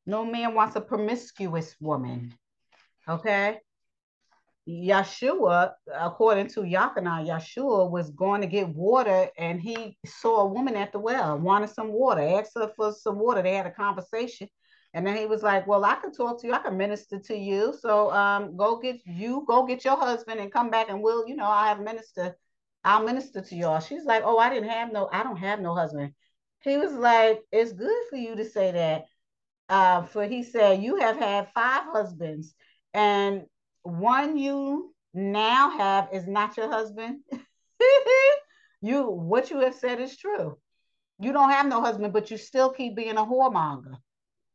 No man wants a promiscuous woman. Okay. Yeshua, according to Yakana, Yeshua was going to get water and he saw a woman at the well, wanted some water, asked her for some water. They had a conversation. And then he was like, Well, I can talk to you, I can minister to you. So um, go get you, go get your husband and come back and we'll, you know, I have minister I'll minister to y'all. She's like, oh, I didn't have no, I don't have no husband. He was like, it's good for you to say that. Uh, for he said, you have had five husbands, and one you now have is not your husband. (laughs) you what you have said is true. You don't have no husband, but you still keep being a whoremonger.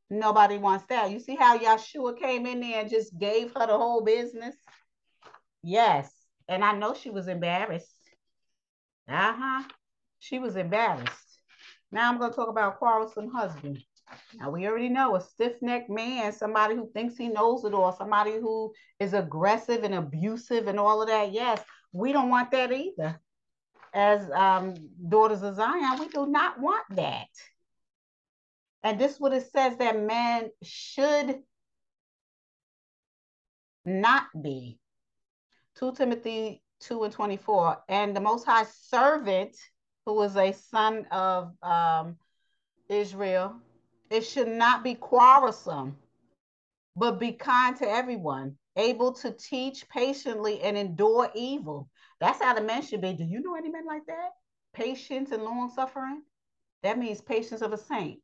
Nobody wants that. You see how Yeshua came in there and just gave her the whole business? Yes. And I know she was embarrassed. Uh-huh. She was embarrassed. Now I'm going to talk about quarrelsome husband. Now we already know a stiff-necked man, somebody who thinks he knows it all, somebody who is aggressive and abusive and all of that. Yes, we don't want that either. As um, daughters of Zion, we do not want that. And this is what it says that men should not be. 2 Timothy 2 and 24. And the Most High servant, who was a son of um, Israel, it should not be quarrelsome, but be kind to everyone, able to teach patiently and endure evil. That's how the men should be. Do you know any men like that? Patience and long suffering. That means patience of a saint.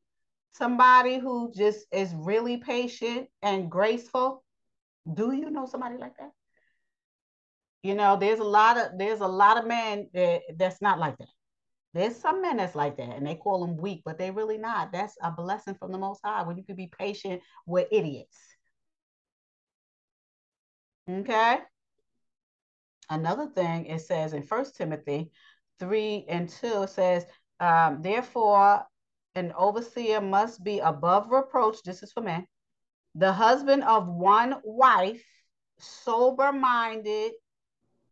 Somebody who just is really patient and graceful. Do you know somebody like that? You know, there's a lot of there's a lot of men that that's not like that. There's some men that's like that, and they call them weak, but they really not. That's a blessing from the Most High when you can be patient with idiots. Okay. Another thing it says in First Timothy three and two, it says, um, therefore, an overseer must be above reproach. This is for men. The husband of one wife, sober minded,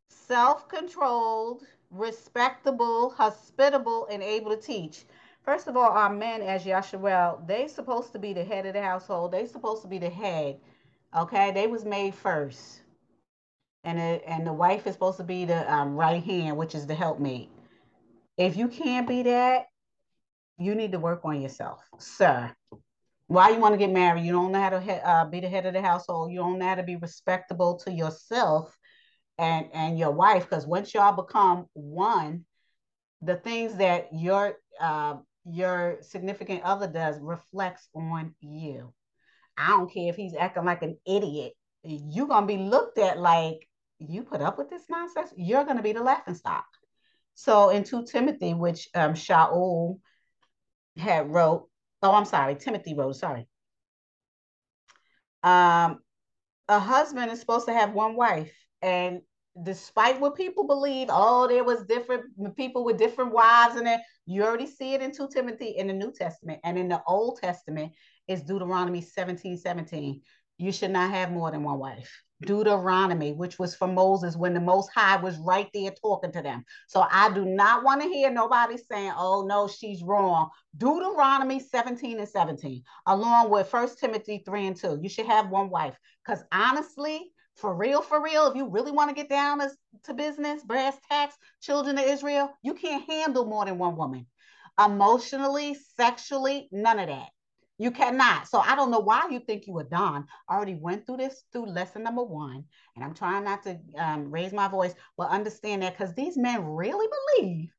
self controlled, respectable, hospitable, and able to teach. First of all, our men, as Yasharel, they supposed to be the head of the household. They supposed to be the head. Okay, they was made first, and it, and the wife is supposed to be the um, right hand, which is the helpmate. If you can't be that, you need to work on yourself, sir. Why you want to get married? You don't know how to uh, be the head of the household. You don't know how to be respectable to yourself and and your wife because once y'all become one the things that your uh, your significant other does reflects on you. I don't care if he's acting like an idiot. You're to be looked at like you put up with this nonsense? You're to be the laughing stock. So in 2 timothy which um shaul had wrote oh i'm sorry timothy wrote sorry. Um a husband is supposed to have one wife and despite what people believe, oh, there was different people with different wives, and then you already see it in 2 Timothy in the New Testament. And in the Old Testament is Deuteronomy 17, 17. You should not have more than one wife. Deuteronomy, which was for Moses when the Most High was right there talking to them. So I do not want to hear nobody saying, oh, no, she's wrong. Deuteronomy 17 and 17, along with First Timothy 3 and 2. You should have one wife. Because honestly, for real, for real, if you really want to get down as, to business, brass tacks, children of Israel, you can't handle more than one woman. Emotionally, sexually, none of that. You cannot. So I don't know why you think you were done. I already went through this through lesson number one, and I'm trying not to um, raise my voice, but understand that because these men really believe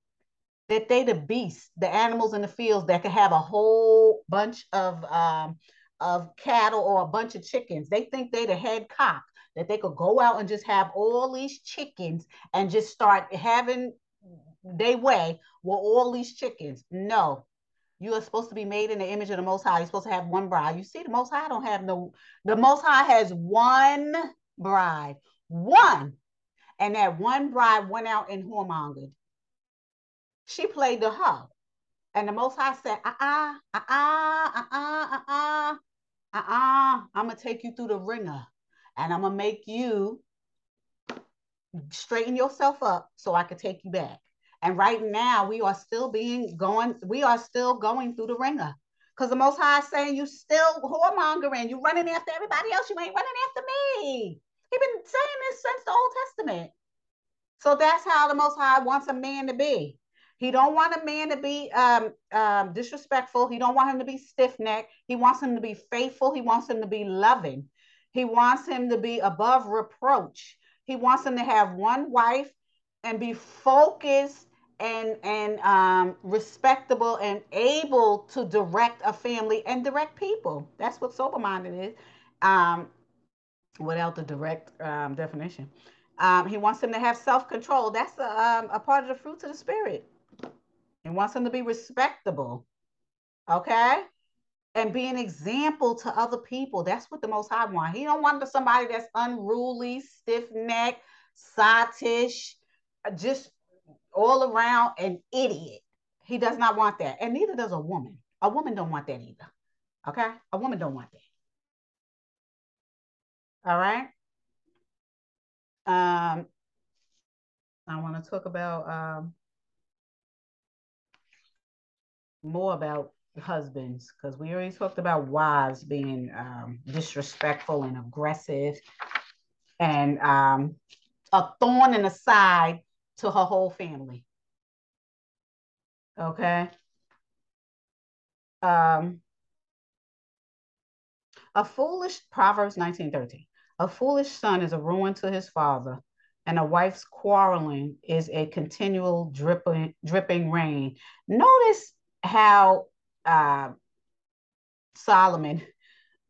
that they the beasts, the animals in the fields that could have a whole bunch of um, of cattle or a bunch of chickens. They think they the head cock that they could go out and just have all these chickens and just start having their way with all these chickens. No, you are supposed to be made in the image of the Most High. You're supposed to have one bride. You see, the Most High don't have no. The Most High has one bride, one, and that one bride went out and whoremongered. She played the hoe, and the Most High said, "Uh uh, uh uh, uh uh, uh uh, uh uh. I'm gonna take you through the ringer." And I'm gonna make you straighten yourself up so I could take you back. And right now we are still being going, we are still going through the ringer. Because the most high is saying you still whoremongering, you running after everybody else, you ain't running after me. He been saying this since the Old Testament. So that's how the most high wants a man to be. He don't want a man to be um, um, disrespectful. He don't want him to be stiff-necked. He wants him to be faithful. He wants him to be loving. He wants him to be above reproach. He wants him to have one wife and be focused and and um, respectable and able to direct a family and direct people. That's what sober minded is. Um, without the direct um, definition, um, he wants him to have self control. That's a, um, a part of the fruits of the spirit. He wants him to be respectable. Okay and be an example to other people. That's what the Most High want. He don't want somebody that's unruly, stiff necked, sottish, just all around an idiot. He does not want that, and neither does a woman. A woman don't want that either. Okay, a woman don't want that. All right. Um, I want to talk about um more about husbands because we already talked about wives being um, disrespectful and aggressive and um, a thorn in the side to her whole family. Okay. Um, A foolish, Proverbs 19 13. A foolish son is a ruin to his father, and a wife's quarreling is a continual dripping, dripping rain. Notice how uh, Solomon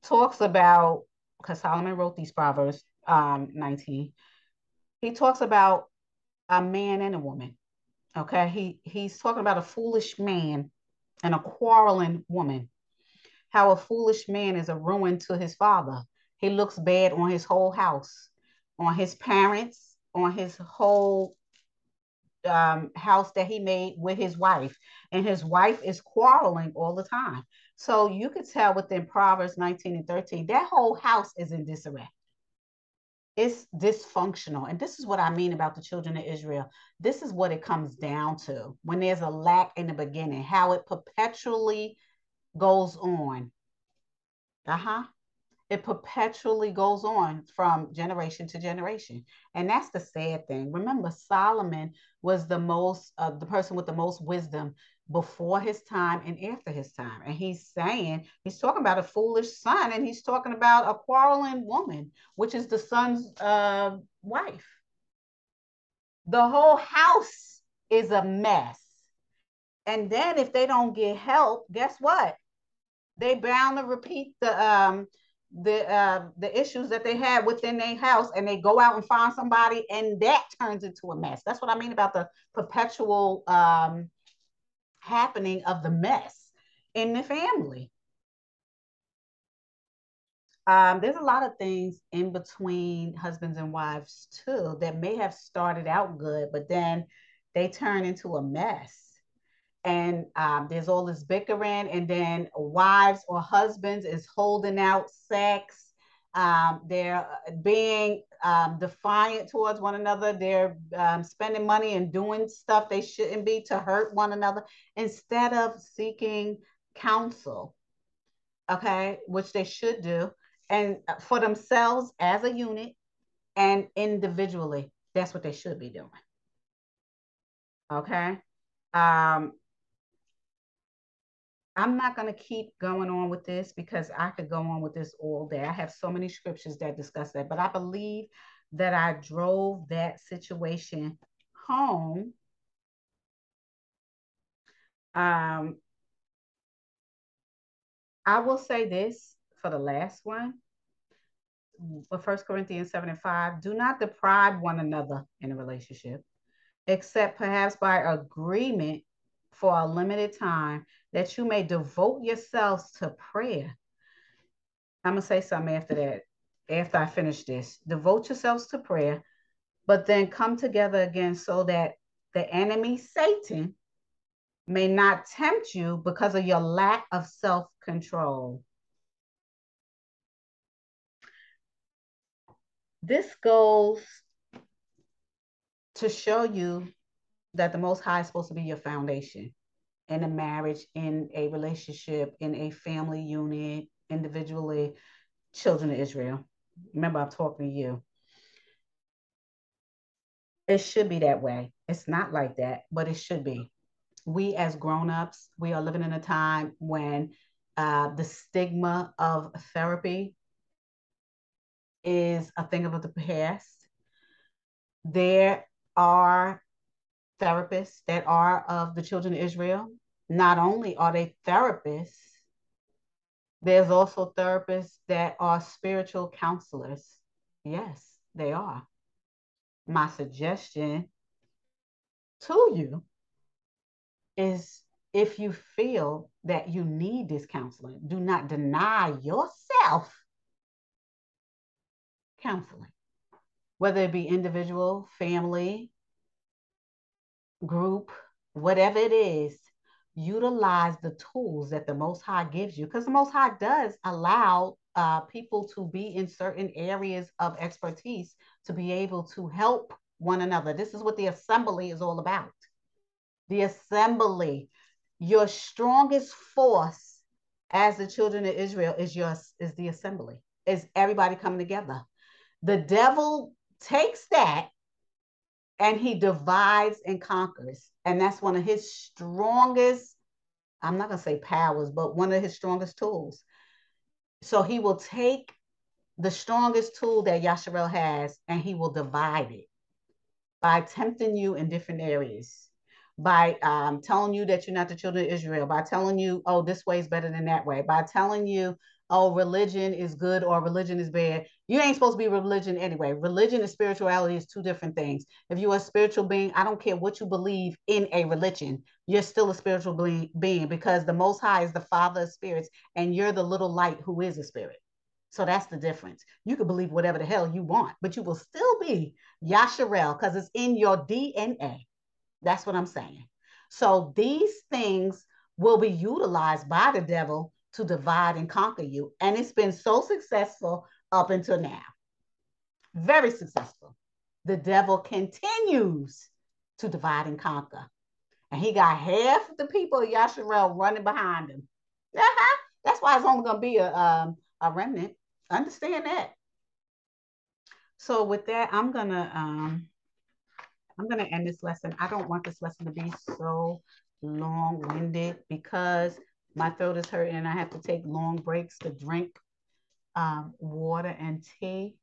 talks about, because Solomon wrote these Proverbs um, 19, he talks about a man and a woman. Okay, he he's talking about a foolish man and a quarreling woman. How a foolish man is a ruin to his father. He looks bad on his whole house, on his parents, on his whole um, house that he made with his wife. And his wife is quarreling all the time. So you could tell within Proverbs 19 and 13, that whole house is in disarray it's dysfunctional. And this is what I mean about the children of Israel. This is what it comes down to when there's a lack in the beginning, how it perpetually goes on. Uh huh. It perpetually goes on from generation to generation. And that's the sad thing. Remember, Solomon was the most, uh, the person with the most wisdom before his time and after his time. And he's saying, he's talking about a foolish son and he's talking about a quarreling woman, which is the son's uh, wife. The whole house is a mess. And then if they don't get help, guess what? They bound to repeat the um the uh the issues that they had within their house and they go out and find somebody and that turns into a mess. That's what I mean about the perpetual um happening of the mess in the family. Um, there's a lot of things in between husbands and wives too that may have started out good, but then they turn into a mess. And um, there's all this bickering, and then wives or husbands is holding out sex. Um, they're being um, defiant towards one another. They're um, spending money and doing stuff they shouldn't be to hurt one another instead of seeking counsel, okay, which they should do, and for themselves as a unit and individually. That's what they should be doing. Okay. Um, I'm not going to keep going on with this because I could go on with this all day. I have so many scriptures that discuss that, but I believe that I drove that situation home. Um, I will say this for the last one. For First Corinthians 7 and 5, do not deprive one another in a relationship, except perhaps by agreement for a limited time that you may devote yourselves to prayer. I'm going to say something after that, after I finish this. Devote yourselves to prayer, but then come together again so that the enemy, Satan, may not tempt you because of your lack of self control. This goes to show you that the Most High is supposed to be your foundation in a marriage, in a relationship, in a family unit, individually, children of Israel. Remember, I'm talking to you. It should be that way. It's not like that, but it should be. We, as grown-ups, we are living in a time when uh, the stigma of therapy is a thing of the past. There are therapists that are of the children of Israel. Not only are they therapists, there's also therapists that are spiritual counselors. Yes, they are. My suggestion to you is if you feel that you need this counseling, do not deny yourself counseling, whether it be individual, family, group, whatever it is, utilize the tools that the Most High gives you because the Most High does allow uh, people to be in certain areas of expertise to be able to help one another. This is what the assembly is all about. The assembly, your strongest force as the children of Israel is your is the assembly, is everybody coming together. The devil takes that and he divides and conquers. And that's one of his strongest, I'm not going to say powers, but one of his strongest tools. So he will take the strongest tool that Yasharel has and he will divide it by tempting you in different areas, by um, telling you that you're not the children of Israel, by telling you, oh, this way is better than that way, by telling you, oh, religion is good or religion is bad. You ain't supposed to be religion anyway. Religion and spirituality is two different things. If you're a spiritual being, I don't care what you believe in a religion, you're still a spiritual being because the Most High is the Father of spirits and you're the little light who is a spirit. So that's the difference. You can believe whatever the hell you want, but you will still be Yasharel because it's in your DNA. That's what I'm saying. So these things will be utilized by the devil to divide and conquer you. And it's been so successful up until now. Very successful. The devil continues to divide and conquer. And he got half the people of Yasharel running behind him. Uh-huh. That's why it's only going to be a, um, a remnant. Understand that. So with that, I'm gonna um, I'm gonna end this lesson. I don't want this lesson to be so long-winded because my throat is hurting and I have to take long breaks to drink um, water and tea.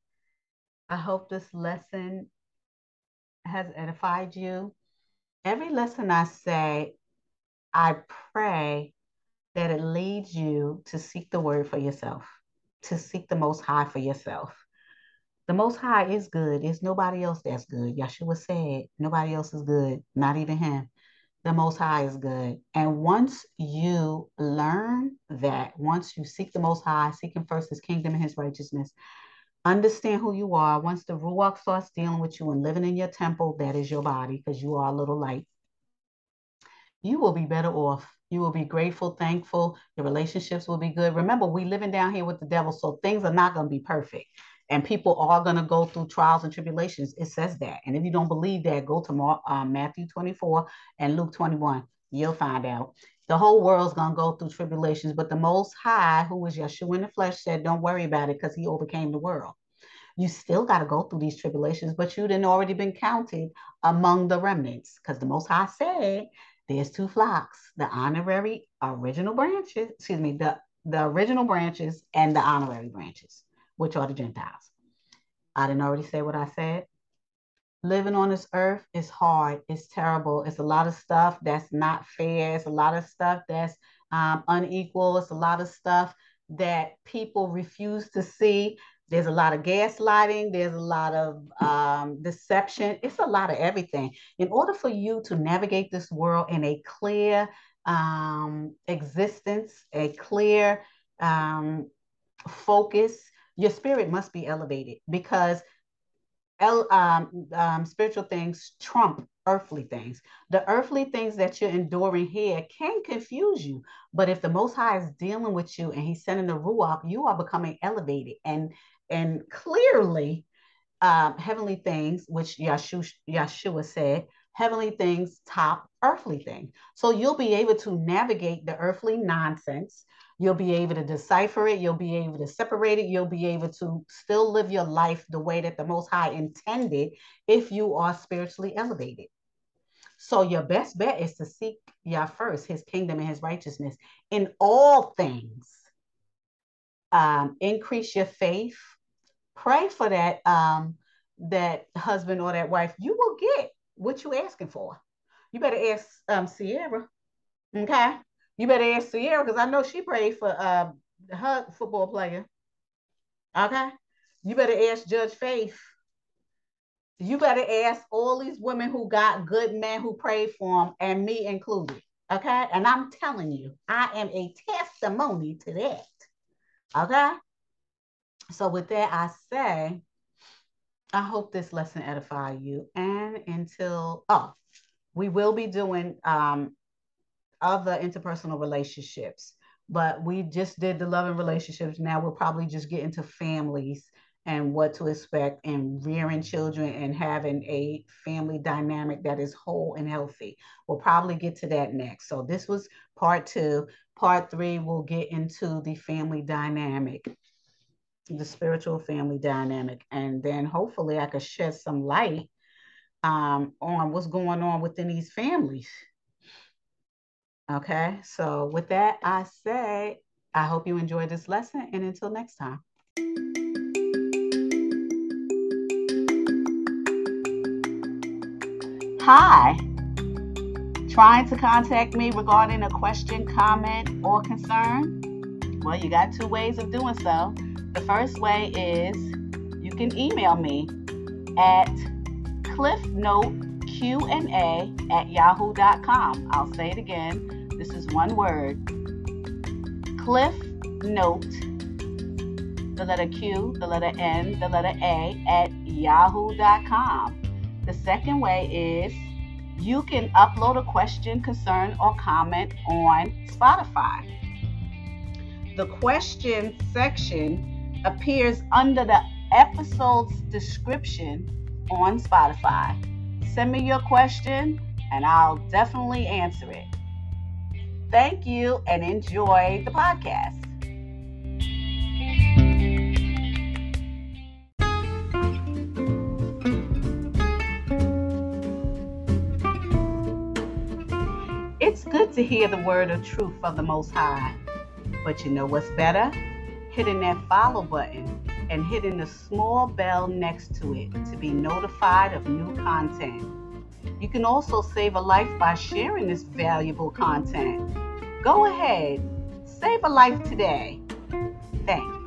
I hope this lesson has edified you. Every lesson I say, I pray that it leads you to seek the word for yourself, to seek the most high for yourself. The most high is good. There's nobody else that's good. Yeshua said, nobody else is good, not even him the Most High is good. And once you learn that, once you seek the Most High, seeking first His kingdom and His righteousness, understand who you are. Once the Ruach starts dealing with you and living in your temple, that is your body, because you are a little light, you will be better off. You will be grateful, thankful. Your relationships will be good. Remember, we living down here with the devil, so things are not going to be perfect and people are going to go through trials and tribulations. It says that. And if you don't believe that, go to um, Matthew 24 and Luke 21. You'll find out. The whole world's going to go through tribulations, but the Most High, who was Yeshua in the flesh, said, Don't worry about it because he overcame the world. You still got to go through these tribulations, but you'd already been counted among the remnants because the Most High said, There's two flocks, the honorary original branches, excuse me, the, the original branches and the honorary branches which are the Gentiles. I didn't already say what I said. Living on this earth is hard. It's terrible. It's a lot of stuff that's not fair. It's a lot of stuff that's um, unequal. It's a lot of stuff that people refuse to see. There's a lot of gaslighting. There's a lot of um, deception. It's a lot of everything. In order for you to navigate this world in a clear um, existence, a clear um, focus, your spirit must be elevated because um, um, spiritual things trump earthly things. The earthly things that you're enduring here can confuse you, but if the Most High is dealing with you and He's sending the ruach, you are becoming elevated and and clearly um, heavenly things, which Yeshua, Yeshua said, heavenly things top earthly things. So you'll be able to navigate the earthly nonsense You'll be able to decipher it. You'll be able to separate it. You'll be able to still live your life the way that the Most High intended if you are spiritually elevated. So your best bet is to seek Yah first, his kingdom and his righteousness in all things. Um, increase your faith. Pray for that um, that husband or that wife. You will get what you're asking for. You better ask um, Ciara. Okay. You better ask Ciara because I know she prayed for uh, her football player. Okay. You better ask Judge Faith. You better ask all these women who got good men who prayed for them, and me included. Okay. And I'm telling you, I am a testimony to that. Okay. So, with that, I say, I hope this lesson edify you. And until, oh, we will be doing um, other interpersonal relationships. But we just did the loving relationships. Now we'll probably just get into families and what to expect and rearing children and having a family dynamic that is whole and healthy. We'll probably get to that next. So this was part two. Part three, we'll get into the family dynamic, the spiritual family dynamic. And then hopefully I could shed some light um, on what's going on within these families Okay, so with that, I say I hope you enjoyed this lesson, and until next time. Hi. Trying to contact me regarding a question, comment, or concern? Well, you got two ways of doing so. The first way is you can email me at cliffnoteqna at yahoo.com. I'll say it again. This is one word. Cliff Note, the letter Q, the letter N, the letter A at yahoo.com. The second way is you can upload a question, concern, or comment on Spotify. The question section appears under the episode's description on Spotify. Send me your question and I'll definitely answer it. Thank you and enjoy the podcast. It's good to hear the word of truth of the Most High. But you know what's better? Hitting that follow button and hitting the small bell next to it to be notified of new content. You can also save a life by sharing this valuable content. Go ahead, save a life today. Thanks.